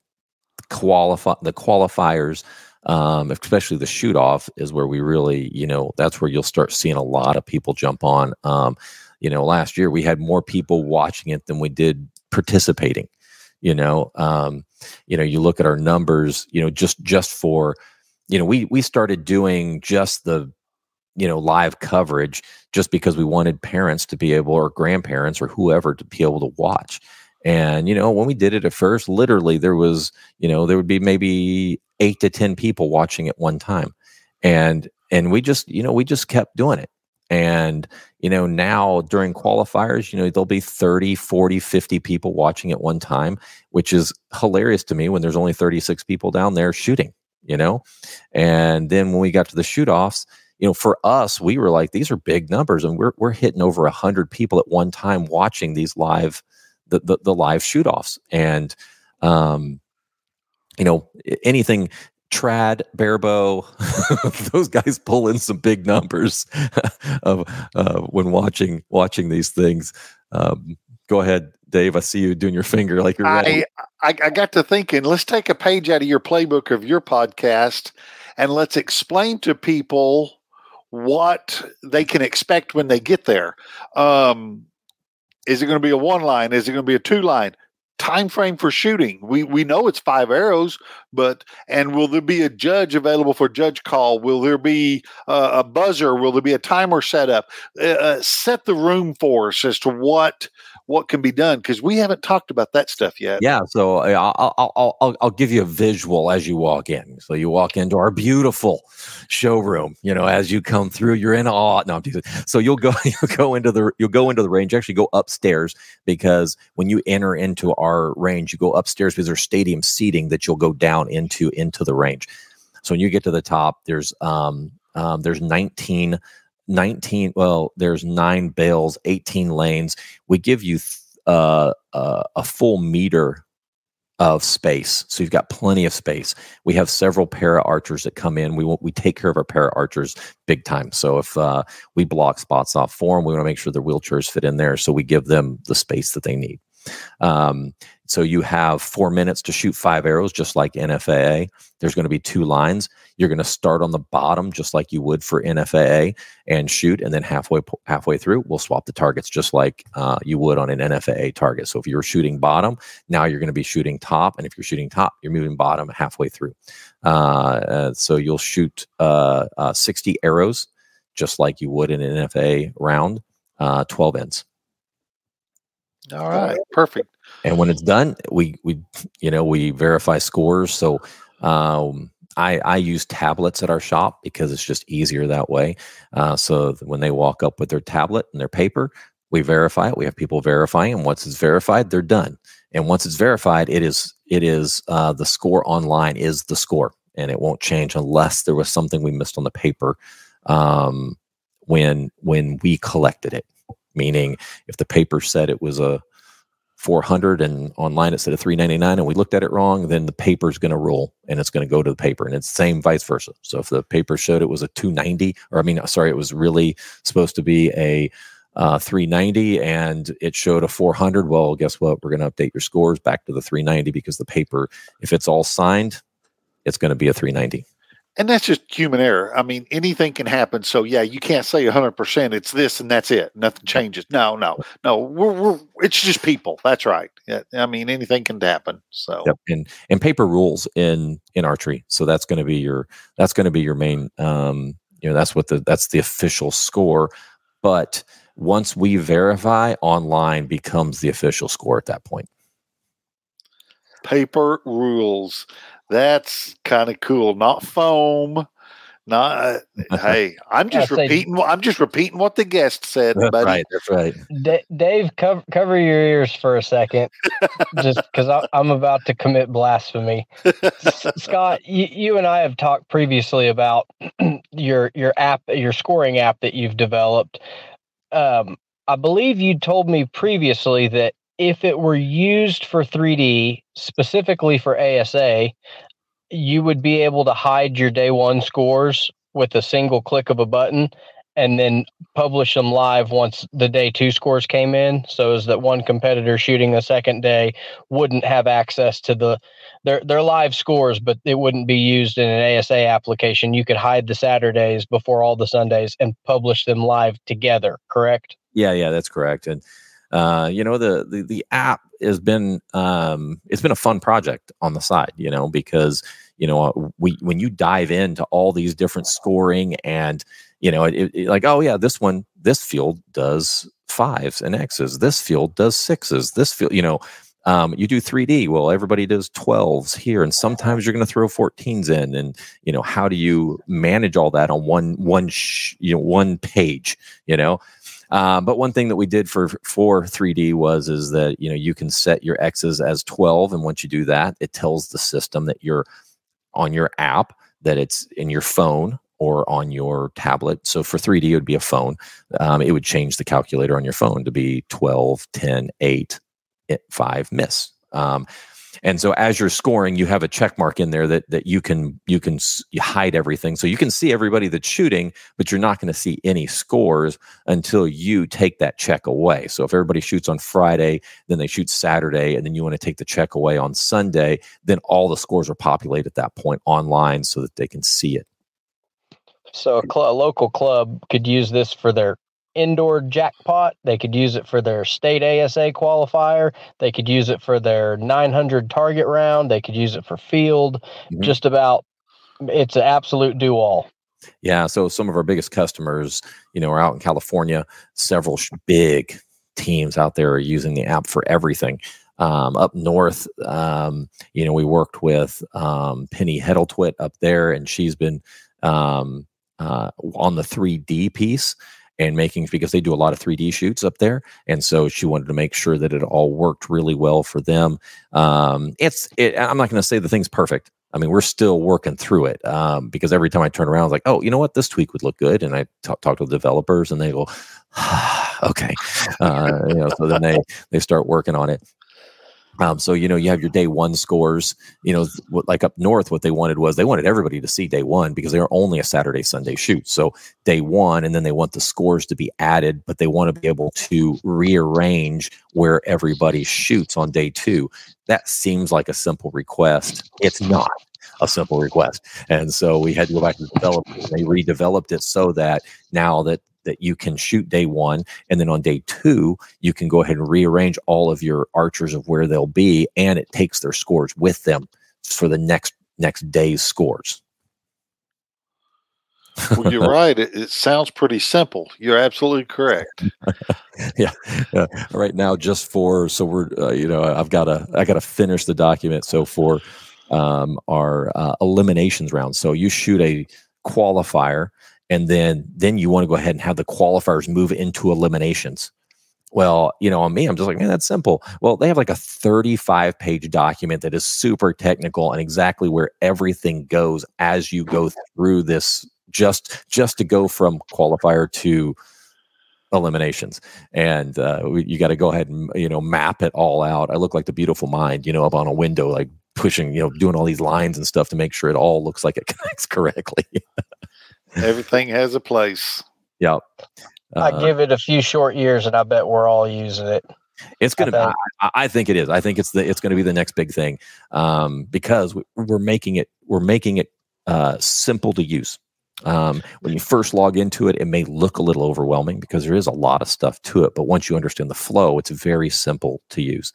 Qualify the qualifiers, um, especially the shoot off, is where we really you know that's where you'll start seeing a lot of people jump on. Um, you know, last year we had more people watching it than we did participating. You know, um, you know, you look at our numbers. You know, just just for, you know, we we started doing just the you know live coverage just because we wanted parents to be able or grandparents or whoever to be able to watch. And you know when we did it at first literally there was you know there would be maybe 8 to 10 people watching at one time. And and we just you know we just kept doing it. And you know now during qualifiers you know there'll be 30 40 50 people watching at one time which is hilarious to me when there's only 36 people down there shooting you know? And then when we got to the shoot offs you know, for us, we were like, these are big numbers, and we're we're hitting over a hundred people at one time watching these live, the the, the live shoot offs, and um, you know, anything trad barebow *laughs* those guys pull in some big numbers *laughs* of uh, when watching watching these things. Um, go ahead dave i see you doing your finger like you're ready. I, I I got to thinking, let's take a page out of your playbook of your podcast and let's explain to people what they can expect when they get there. Um, is it going to be a one line? Is it going to be a two line? Time frame for shooting. We we know it's five arrows, but and will there be a judge available for judge call? Will there be uh, a buzzer? Will there be a timer set up? Uh, uh, set the room for us as to what what can be done because we haven't talked about that stuff yet. Yeah, so I'll, I'll I'll I'll I'll give you a visual as you walk in. So you walk into our beautiful showroom. You know, as you come through, you're in awe. No, I'm teasing. so you'll go *laughs* you'll go into the you'll go into the range. Actually, go upstairs because when you enter into our range, you go upstairs because there's stadium seating that you'll go down into into the range. So when you get to the top, there's um, um there's 19 19 well there's nine bales 18 lanes. We give you uh, uh, a full meter of space. So you've got plenty of space. We have several para archers that come in. We we take care of our para archers big time. So if uh, we block spots off for them we want to make sure their wheelchairs fit in there. So we give them the space that they need um, so you have four minutes to shoot five arrows just like nfaa there's going to be two lines. You're going to start on the bottom just like you would for nfaa and shoot and then halfway halfway through we'll swap the targets just like uh, you would on an nfaa target. So if you're shooting bottom now you're going to be shooting top and if you're shooting top you're moving bottom halfway through. Uh, uh, so you'll shoot uh, uh, 60 arrows just like you would in an nfaa round uh, 12 ends All right, perfect. and when it's done, we we you know we verify scores. So um, I I use tablets at our shop because it's just easier that way. Uh, so when they walk up with their tablet and their paper, we verify it. We have people verifying, and once it's verified, they're done. And once it's verified, it is it is uh, the score online is the score, and it won't change unless there was something we missed on the paper um, when when we collected it. Meaning, if the paper said it was a 400 and online it said a 399 and we looked at it wrong then the paper is going to rule and it's going to go to the paper. And it's same vice versa. So if the paper showed it was a 290 or i mean sorry it was really supposed to be a uh, 390 and it showed a 400 well guess what? We're going to update your scores back to the 390 because the paper if it's all signed it's going to be a 390 and that's just human error. I mean, anything can happen. So yeah, you can't say hundred percent. It's this and that's it. Nothing changes. No, no, no. We're, we're it's just people. That's right. Yeah, I mean, anything can happen. So yep. and and paper rules in in archery. So that's going to be your that's going to be your main. Um, you know, that's what the that's the official score. But once we verify, online becomes the official score at that point. Paper rules. That's kind of cool. Not foam. Not uh, *laughs* hey, I'm just repeating. I'm just repeating what the guest said, that's buddy. Right, that's right. D- Dave, cover cover your ears for a second, just because I'm about to commit blasphemy. Scott, you, you and I have talked previously about *clears throat* your your app, your scoring app that you've developed. Um, I believe you told me previously that if it were used for 3D, specifically for ASA, you would be able to hide your day one scores with a single click of a button and then publish them live once the day two scores came in so as that one competitor shooting the second day wouldn't have access to the their their live scores but it wouldn't be used in an ASA application. You could hide the Saturdays before all the Sundays and publish them live together correct? Yeah yeah that's correct. And uh, you know the, the the app has been um, it's been a fun project on the side you know because you know uh, we when you dive into all these different scoring and you know it, it, like oh yeah this one this field does fives and x's this field does sixes this field you know um, you do 3d well everybody does 12s here and sometimes you're going to throw 14s in and you know how do you manage all that on one one sh- you know one page you know um, but one thing that we did for for 3D was is that you know you can set your X's as 12, and once you do that, it tells the system that you're on your app that it's in your phone or on your tablet. So for 3D, it would be a phone. Um, it would change the calculator on your phone to be 12, 10, 8, 5, miss. Um, and so as you're scoring you have a check mark in there that that you can you can you hide everything. So you can see everybody that's shooting but you're not going to see any scores until you take that check away. So if everybody shoots on friday then they shoot saturday and then you want to take the check away on sunday then all the scores are populated at that point online so that they can see it. So a, cl- a local club could use this for their indoor jackpot. They could use it for their state ASA qualifier. They could use it for their 900 target round. They could use it for field. Mm-hmm. Just about, it's an absolute do all. Yeah. So some of our biggest customers, you know, are out in California. Several big teams out there are using the app for everything. Um, up north, um, you know, we worked with um, Penny Heddletwit up there, and she's been um, uh, on the 3D piece and making because they do a lot of 3D shoots up there, and so she wanted to make sure that it all worked really well for them. Um, it's it, I'm not going to say the thing's perfect. I mean, we're still working through it um, because every time I turn around, I was like, oh, you know what, this tweak would look good, and I talk, talk to the developers, and they go, *sighs* okay, *laughs* uh, you know, so then they they start working on it. Um, so you know you have your day one scores. You know, like up north, what they wanted was they wanted everybody to see day one because they are only a Saturday Sunday shoot. So day one, and then they want the scores to be added, but they want to be able to rearrange where everybody shoots on day two. That seems like a simple request. It's not a simple request, and so we had to go back to the developers. They redeveloped it so that now that that you can shoot day one. And then on day two, you can go ahead and rearrange all of your archers of where they'll be. And it takes their scores with them for the next next day's scores. well, you're *laughs* right. It, it, sounds pretty simple. You're absolutely correct. *laughs* yeah. Right now, just for so we're uh, you know I've got to I got to finish the document. So for um, our uh, eliminations round, so you shoot a qualifier, and then then you want to go ahead and have the qualifiers move into eliminations. Well, you know, on me, I'm just like, man, that's simple. Well, they have like a 35 page document that is super technical and exactly where everything goes as you go through this just just to go from qualifier to eliminations and uh, you got to go ahead and you know map it all out i look like the beautiful mind you know up on a window like pushing you know doing all these lines and stuff to make sure it all looks like it *laughs* connects correctly *laughs* everything has a place yep I uh, give it a few short years, and I bet we're all using it. It's going to. I, I, think it is. I think it's the. It's going to be the next big thing, um, because we're making it. We're making it uh, simple to use. Um, when you first log into it, it may look a little overwhelming because there is a lot of stuff to it. But once you understand the flow, it's very simple to use.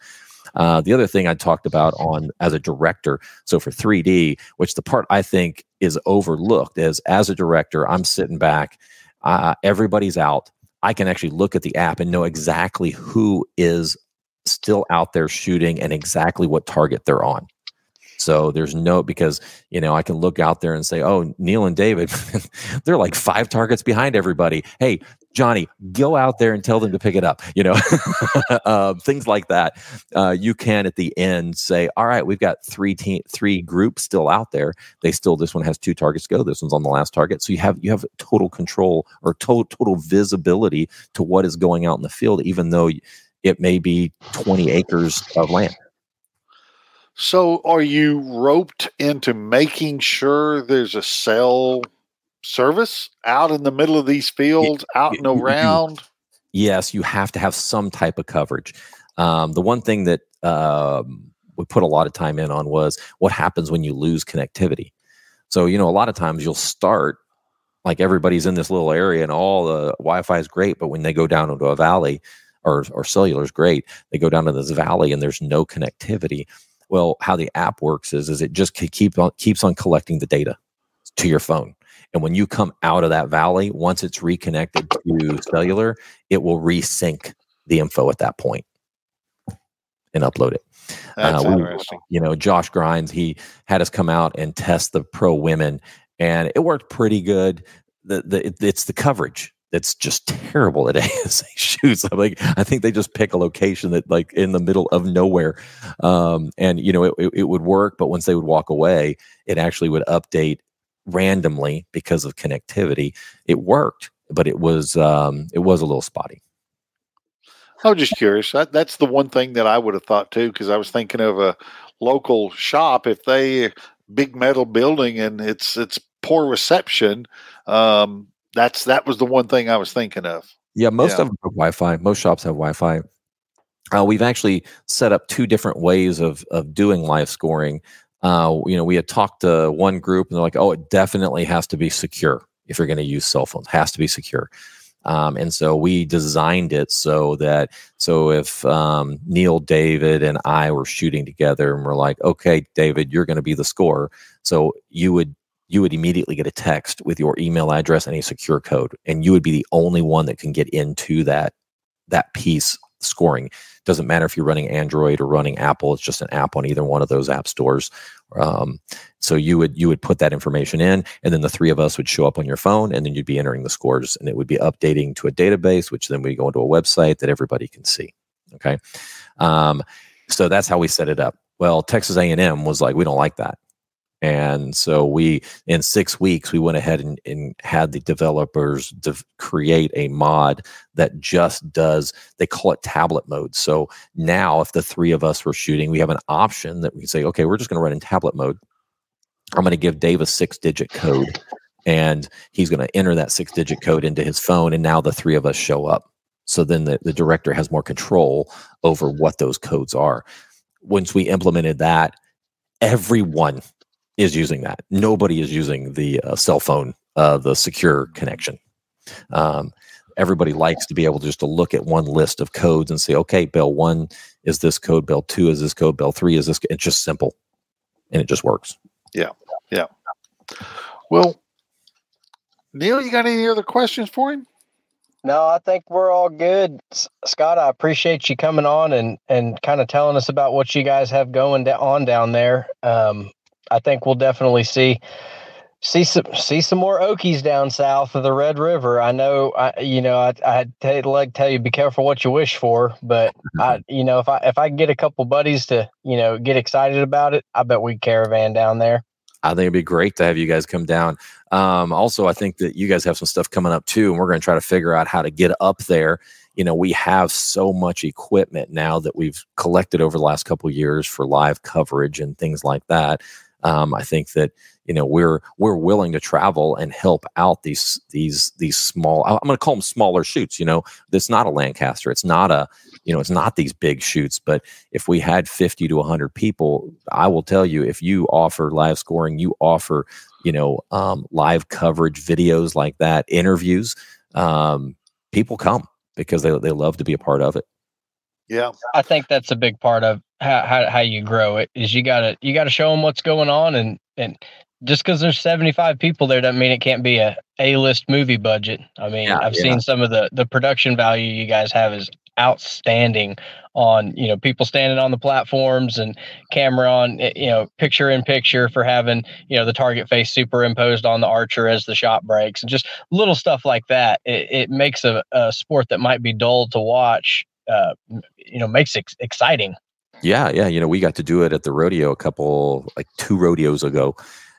Uh, the other thing I talked about on as a director, so for 3D, which the part I think is overlooked is as a director, I'm sitting back uh, everybody's out. I can actually look at the app and know exactly who is still out there shooting and exactly what target they're on. So there's no because you know I can look out there and say, oh, Neil and David, *laughs* they're like five targets behind everybody. Hey, Johnny, go out there and tell them to pick it up. You know, uh, *laughs* things like that. Uh, you can at the end say, all right, we've got three team, three groups still out there. They still this one has two targets go. This one's on the last target. So you have you have total control or total total visibility to what is going out in the field, even though it may be 20 acres of land. So, are you roped into making sure there's a cell service out in the middle of these fields, out and around? Yes, you have to have some type of coverage. Um, the one thing that um, we put a lot of time in on was what happens when you lose connectivity. So, you know, a lot of times you'll start like everybody's in this little area and all the Wi-Fi is great, but when they go down into a valley or or cellular is great, they go down to this valley and there's no connectivity well, how the app works is, is it just keep on, keeps on collecting the data to your phone. And when you come out of that valley, once it's reconnected to cellular, it will resync the info at that point and upload it. That's uh, we, interesting. You know, Josh Grinds, he had us come out and test the pro women, and it worked pretty good. The, the it, it's the coverage that's just *laughs* terrible at *laughs* ASA shoots. I'm like, I think they just pick a location that like in the middle of nowhere. Um, and you know, it, it, it would work, but once they would walk away, it actually would update randomly because of connectivity. It worked, but it was um, it was a little spotty. I was just curious. That, that's the one thing that I would have thought too, because I was thinking of a local shop. If they big metal building and it's it's poor reception, um, that's that was the one thing I was thinking of. Yeah, most yeah. of them have Wi-Fi. Most shops have Wi-Fi. Uh, we've actually set up two different ways of of doing live scoring. Uh, you know, we had talked to one group, and they're like, "Oh, it definitely has to be secure if you're going to use cell phones. It has to be secure." Um, and so we designed it so that so if um, Neil, David, and I were shooting together, and we're like, "Okay, David, you're going to be the scorer," so you would you would immediately get a text with your email address and a secure code and you would be the only one that can get into that that piece scoring. Doesn't matter if you're running android or running apple it's just an app on either one of those app stores. Um, so you would you would put that information in and then the three of us would show up on your phone and then you'd be entering the scores and it would be updating to a database which then we go into a website that everybody can see okay? Um, so that's how we set it up. Well texas a&m was like we don't like that and so we, in six weeks, we went ahead and, and had the developers de- create a mod that just does, they call it tablet mode. So now, if the three of us were shooting, we have an option that we can say, okay, we're just going to run in tablet mode. I'm going to give Dave a six digit code and he's going to enter that six digit code into his phone. And now the three of us show up. So then the, the director has more control over what those codes are. Once we implemented that, everyone is using that. Nobody is using the uh, cell phone, uh, the secure connection. Um, everybody likes to be able just to look at one list of codes and say, okay, bell one is this code, bell two is this code, bell three is this. It's just simple, and it just works. Yeah, yeah. Well, Neil, you got any other questions for him? No, I think we're all good. Scott, I appreciate you coming on and, and kind of telling us about what you guys have going on down there. Um, I think we'll definitely see see some see some more Okies down south of the Red River. I know, I you know, I I tell, like tell you be careful what you wish for, but I *laughs* you know if I if I can get a couple buddies to you know get excited about it, I bet we caravan down there. I think it'd be great to have you guys come down. Um, also, I think that you guys have some stuff coming up too, and we're going to try to figure out how to get up there. You know, we have so much equipment now that we've collected over the last couple years for live coverage and things like that. Um, I think that you know we're we're willing to travel and help out these these these small i'm going to call them smaller shoots you know? It's not a lancaster it's not a you know it's not these big shoots but if we had 50 to 100 people i will tell you if you offer live scoring you offer you know um, live coverage videos like that interviews um, people come because they, they love to be a part of it yeah. I think that's a big part of how, how, how you grow it is you gotta you gotta show them what's going on and and just because there's 75 people there doesn't mean it can't be a a-list movie budget. I mean yeah, i've yeah. seen some of the the production value you guys have is outstanding on you know people standing on the platforms and camera on eh, you know picture in picture for having you know the target face superimposed on the archer as the shot breaks and just little stuff like that. It, it makes a, a, sport that might be dull to watch uh, you know makes it exciting. Yeah yeah you know we got to do it at the rodeo a couple like two rodeos ago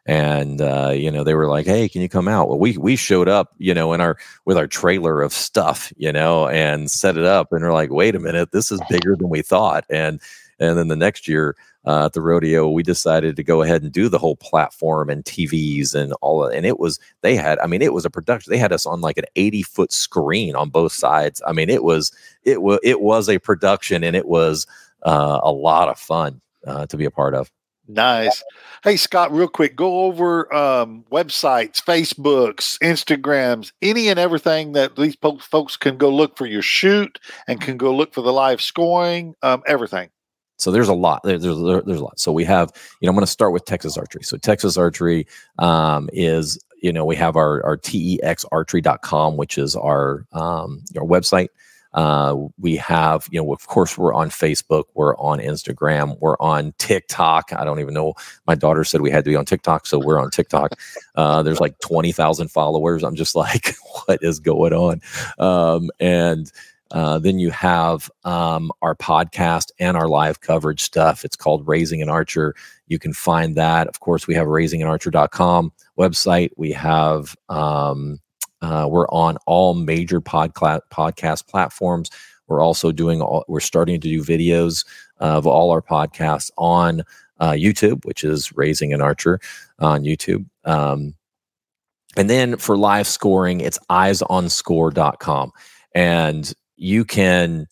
and uh, you know they were like hey can you come out? Well we we showed up you know in our with our trailer of stuff you know and set it up and we're like wait a minute this is bigger than we thought and and then the next year uh, at the rodeo we decided to go ahead and do the whole platform and tvs and all of, and it was they had i mean it was a production they had us on like an 80 foot screen on both sides i mean it was it was it was a production and it was uh, a lot of fun uh, to be a part of Nice. Hey, Scott, real quick, go over um, websites, Facebooks, Instagrams, any and everything that these folks can go look for your shoot and can go look for the live scoring, um, everything. So there's a lot. There's there's a lot. So we have, you know, I'm going to start with Texas Archery. So Texas Archery um, is, you know, we have our our texarchery.com, which is our um, our website. Uh, we have, you know, of course, we're on Facebook, we're on Instagram, we're on TikTok. I don't even know. My daughter said we had to be on TikTok, so we're on TikTok. *laughs* Uh, there's like 20,000 followers. I'm just like, *laughs* what is going on? Um, and uh, then you have um, our podcast and our live coverage stuff. It's called Raising an Archer. You can find that. Of course, we have raisinganarcher.com website. We have um, uh, we're on all major podcast podcast platforms. We're also doing all, we're starting to do videos of all our podcasts on uh, YouTube, which is Raising an Archer on YouTube. Um, and then for live scoring, it's eyesonscore.com. And you can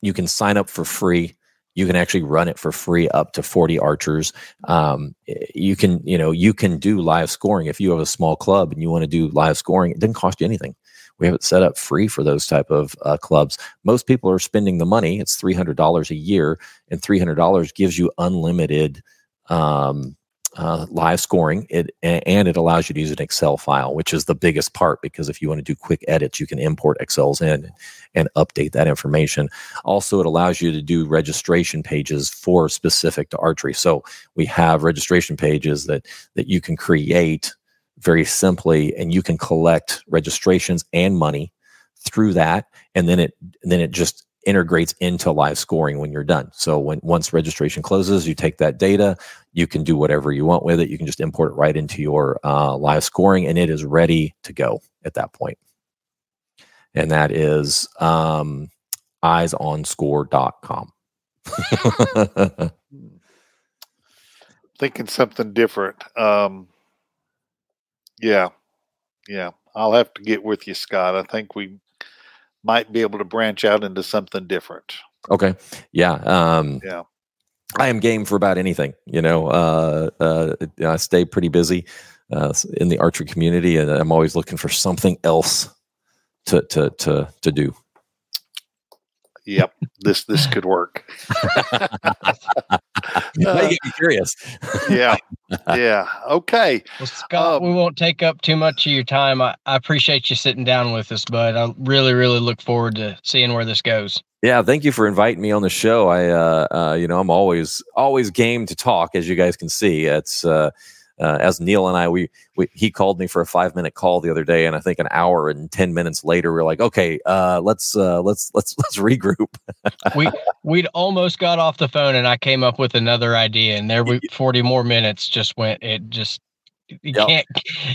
you can sign up for free. You can actually run it for free up to 40 archers. Um, you can you know you can do live scoring. If you have a small club and you want to do live scoring it doesn't cost you anything. We have it set up free for those type of uh, clubs. Most people are spending the money. It's $300 a year and $300 gives you unlimited um, uh, live scoring it and it allows you to use an excel file which is the biggest part because if you want to do quick edits you can import excels in and update that information. Also it allows you to do registration pages for specific to archery. So we have registration pages that that you can create very simply and you can collect registrations and money through that and then it then it just integrates into live scoring when you're done. So when once registration closes, you take that data, you can do whatever you want with it. You can just import it right into your uh, live scoring, and it is ready to go at that point. And that is um, eyesonscore.com. *laughs* Thinking something different. Um, yeah, yeah. I'll have to get with you, Scott. I think we might be able to branch out into something different. Okay. Yeah. Um, yeah. I am game for about anything. You know, uh, uh, I stay pretty busy uh, in the archery community, and I'm always looking for something else to to to to do. Yep, this this could work. *laughs* Now you get me curious. yeah, *laughs* yeah. Okay. Well, Scott, Um, we won't take up too much of your time. I, I appreciate you sitting down with us, bud. I really, really look forward to seeing where this goes. Yeah, thank you for inviting me on the show. I, uh, uh, you know, I'm always always game to talk, as you guys can see. It's uh, uh, as Neil and I, we, we he called me for a five minute call the other day, and I think an hour and ten minutes later, we are like, okay, uh, let's uh, let's let's let's regroup. *laughs* We we'd almost got off the phone, and I came up with another idea, and there we forty more minutes just went. It just you Yep. can't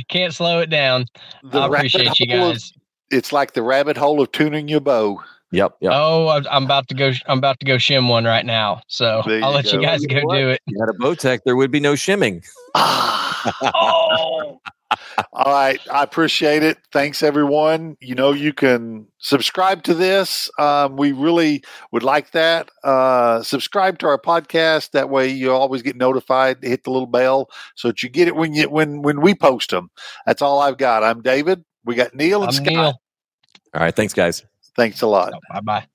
can't slow it down. The I appreciate you hole of- guys. it's like the rabbit hole of tuning your bow. Yep, yep. Oh, I'm- I'm about to go. I'm about to go shim one right now. So There I'll you let you guys You go what? do it. If you had a Bowtech, there would be no shimming. Ah. *laughs* Oh, All right. I appreciate it. Thanks, everyone. You know, you can subscribe to this. Um, we really would like that. Uh, subscribe to our podcast. That way you always get notified. Hit the little bell so that you get it when you when when we post them. That's all I've got. I'm David. We got Neil and I'm Scott. Neil. All right, thanks, guys. Thanks a lot. Bye bye.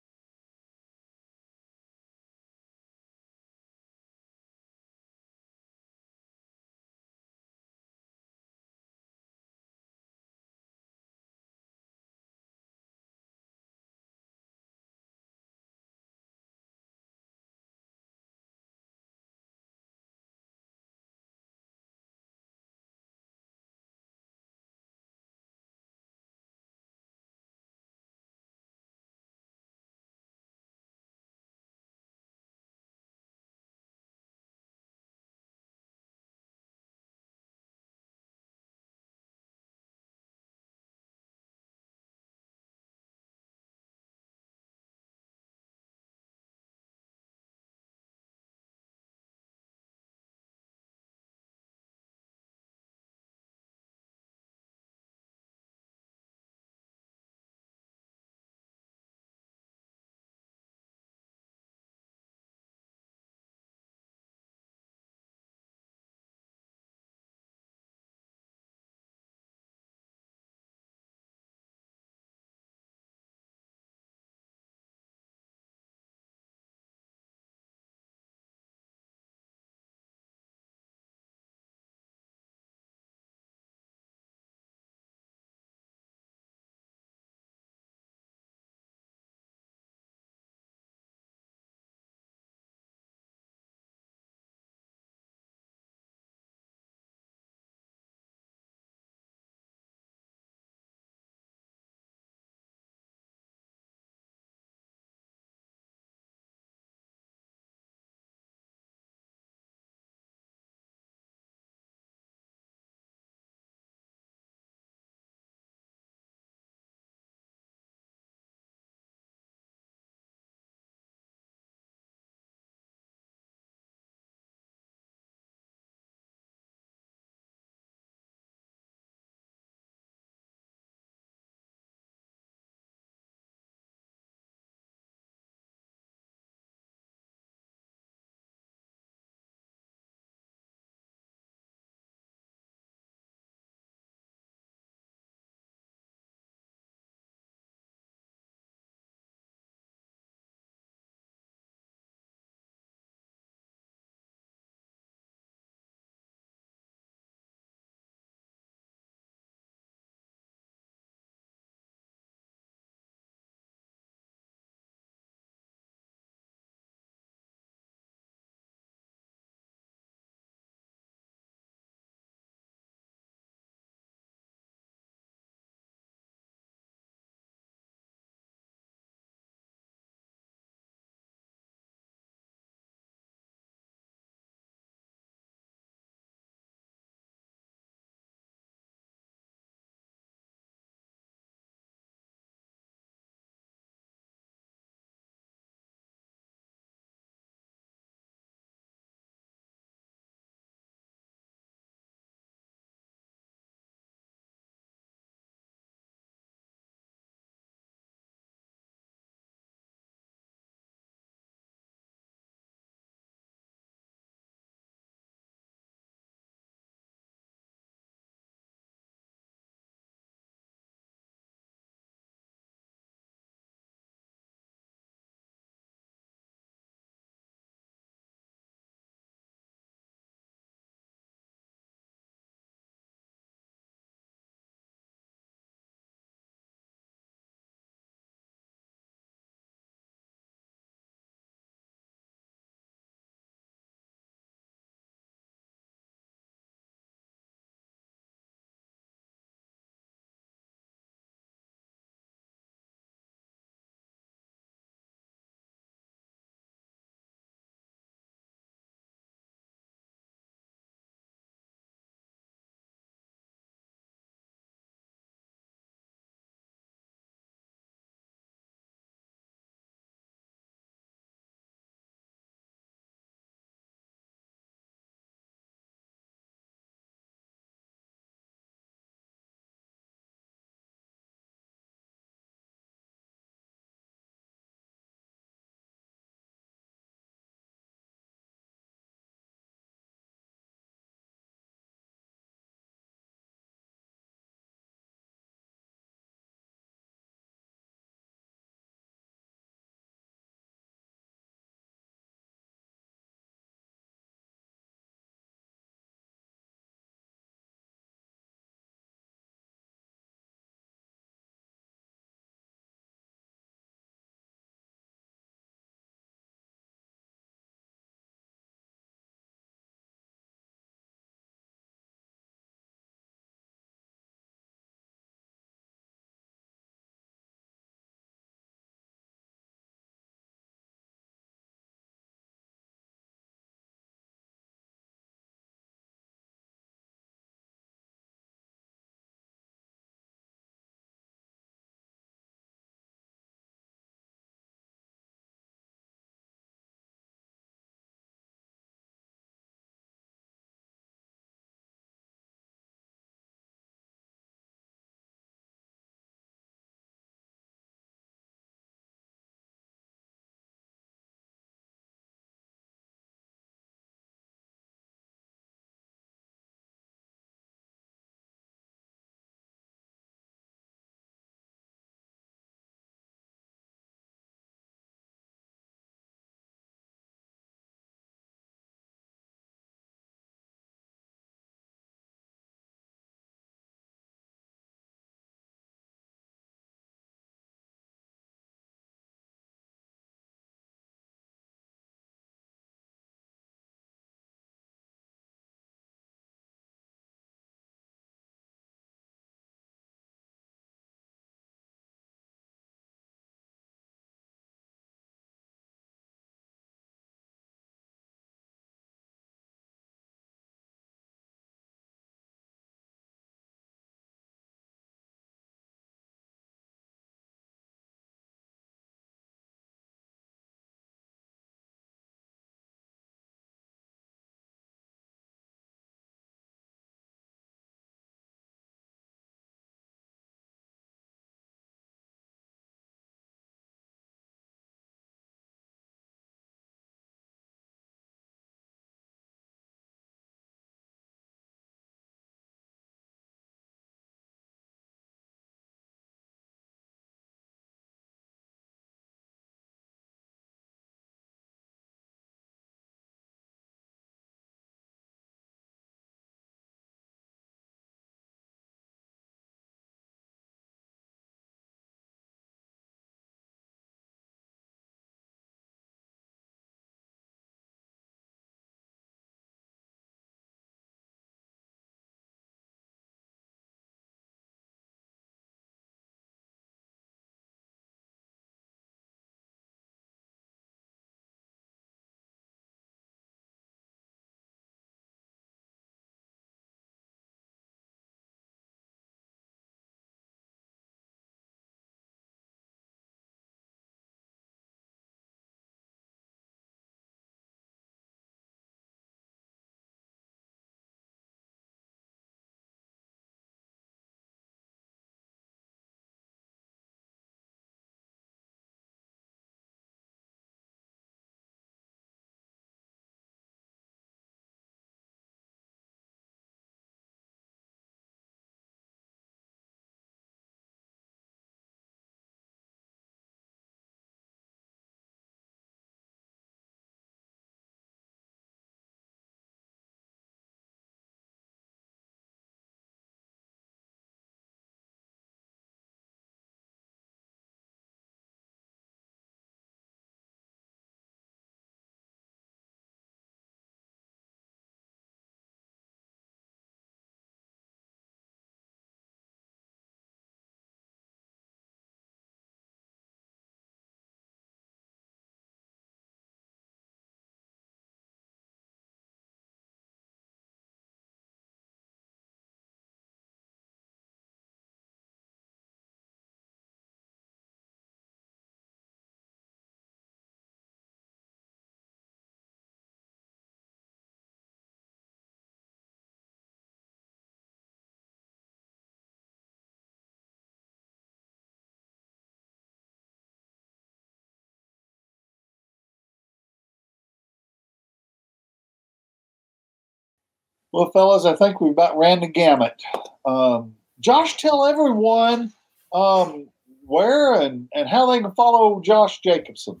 Well, fellas, I think we about ran the gamut. Um, Josh, tell everyone um, where and, and how they can follow Josh Jacobson.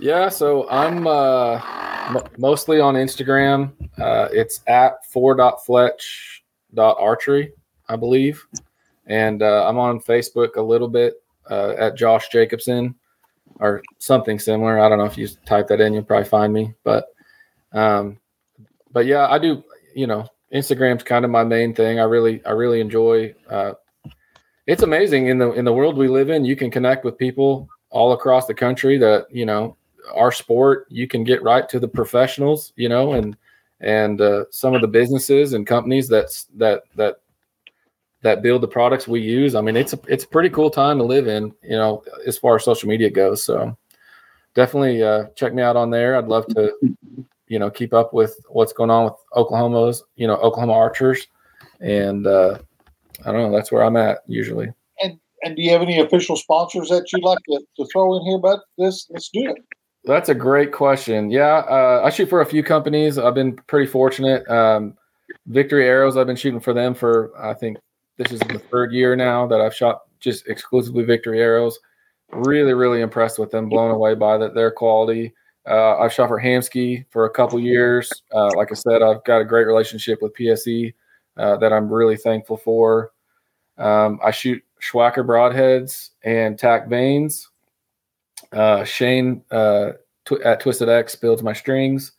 Yeah, so I'm uh, m- mostly on Instagram. Uh, it's at four.fletch.archery, I believe. And uh, I'm on Facebook a little bit uh, at Josh Jacobson or something similar. I don't know if you type that in, you'll probably find me. But um, but yeah, I do. You know, Instagram's kind of my main thing. I really I really enjoy. Uh, it's amazing in the in the world we live in. You can connect with people all across the country that you know our sport, you can get right to the professionals, you know, and and uh, some of the businesses and companies that's that that that build the products we use. I mean, it's a it's a pretty cool time to live in, you know, as far as social media goes. So definitely uh, check me out on there. I'd love to, you know, keep up with what's going on with Oklahoma's, you know, Oklahoma archers, and uh, I don't know. That's where I'm at usually. And and do you have any official sponsors that you'd like to, to throw in here? But this let's do it. That's a great question. Yeah, uh, I shoot for a few companies. I've been pretty fortunate. Um, Victory Arrows, I've been shooting for them for I think this is the third year now that I've shot just exclusively Victory Arrows. Really, really impressed with them. Blown away by that their quality. Uh, I've shot for Hamskea for a couple years. Uh, like I said, I've got a great relationship with PSE uh, that I'm really thankful for. Um, I shoot Swhacker broadheads and TAC vanes. Uh, Shane uh, tw- at Twisted X builds my strings,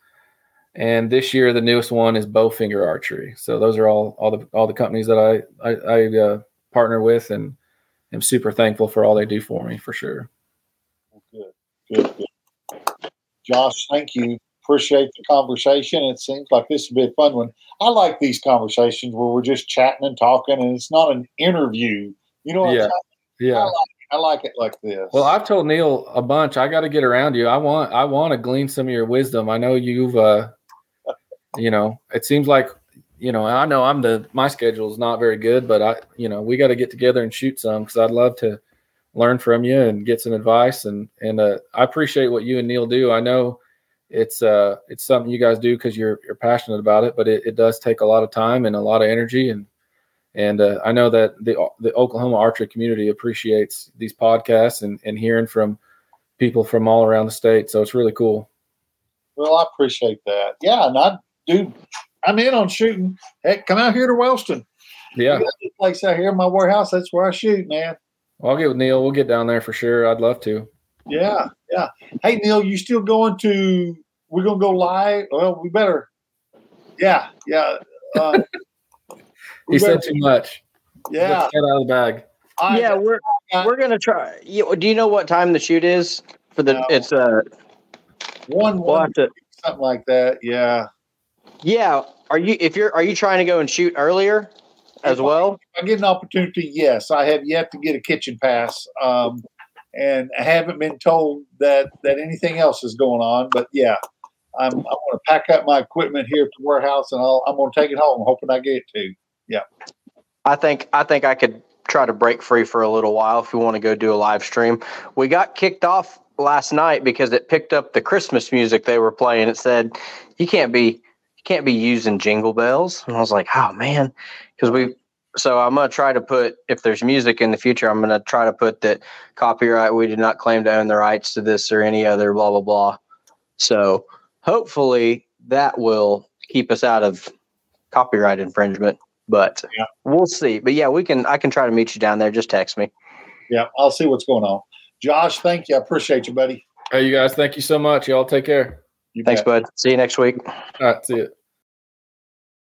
and this year the newest one is Bowfinger Archery. So those are all all the all the companies that I I, I uh, partner with, and am super thankful for all they do for me for sure. Good, good, good. Josh, thank you. Appreciate the conversation. It seems like this would be a fun one. I like these conversations where we're just chatting and talking, and it's not an interview. You know what yeah. Yeah. I like I like it like this. Well, I've told Neil a bunch. I got to get around you. I want I want to glean some of your wisdom. I know you've uh you know, it seems like you know, I know I'm the my schedule is not very good, but I you know, we got to get together and shoot some cuz I'd love to learn from you and get some advice and and uh I appreciate what you and Neil do. I know it's uh it's something you guys do cuz you're you're passionate about it, but it, it does take a lot of time and a lot of energy and and uh, I know that the the Oklahoma archery community appreciates these podcasts and, and hearing from people from all around the state. So it's really cool. Well, I appreciate that. Yeah, and I do. I'm in on shooting. Heck, come out here to Wellston. Yeah, place out here in my warehouse. That's where I shoot, man. Well, I'll get with Neil. We'll get down there for sure. I'd love to. Yeah, yeah. Hey, Neil, you still going to? We're gonna go live. Well, we better. Yeah, yeah. Uh, *laughs* he said too much. Yeah, get out of the bag. I, yeah, we're we're gonna try. Do you know what time the shoot is for the? No. It's uh one one we'll to, something like that. Yeah. Yeah. Are you if you're are you trying to go and shoot earlier as if well? I, I get an opportunity. Yes, I have yet to get a kitchen pass, um, and I haven't been told that that anything else is going on. But yeah, I'm I'm going to pack up my equipment here at the warehouse, and I'll, I'm going to take it home, hoping I get it to. Yeah. I think I think I could try to break free for a little while if we want to go do a live stream. We got kicked off last night because it picked up the Christmas music they were playing. It said you can't be can't be using jingle bells, and I was like, oh man, because we. So I'm gonna try to put if there's music in the future, I'm gonna try to put that copyright. We did not claim to own the rights to this or any other blah blah blah. So hopefully that will keep us out of copyright infringement but yeah. we'll see. But yeah, we can. I can try to meet you down there. Just text me. Yeah, I'll see what's going on. Josh, thank you. I appreciate you, buddy. Hey, you guys, thank you so much. Y'all take care. You Thanks, bet. bud. See you next week. All right, see you.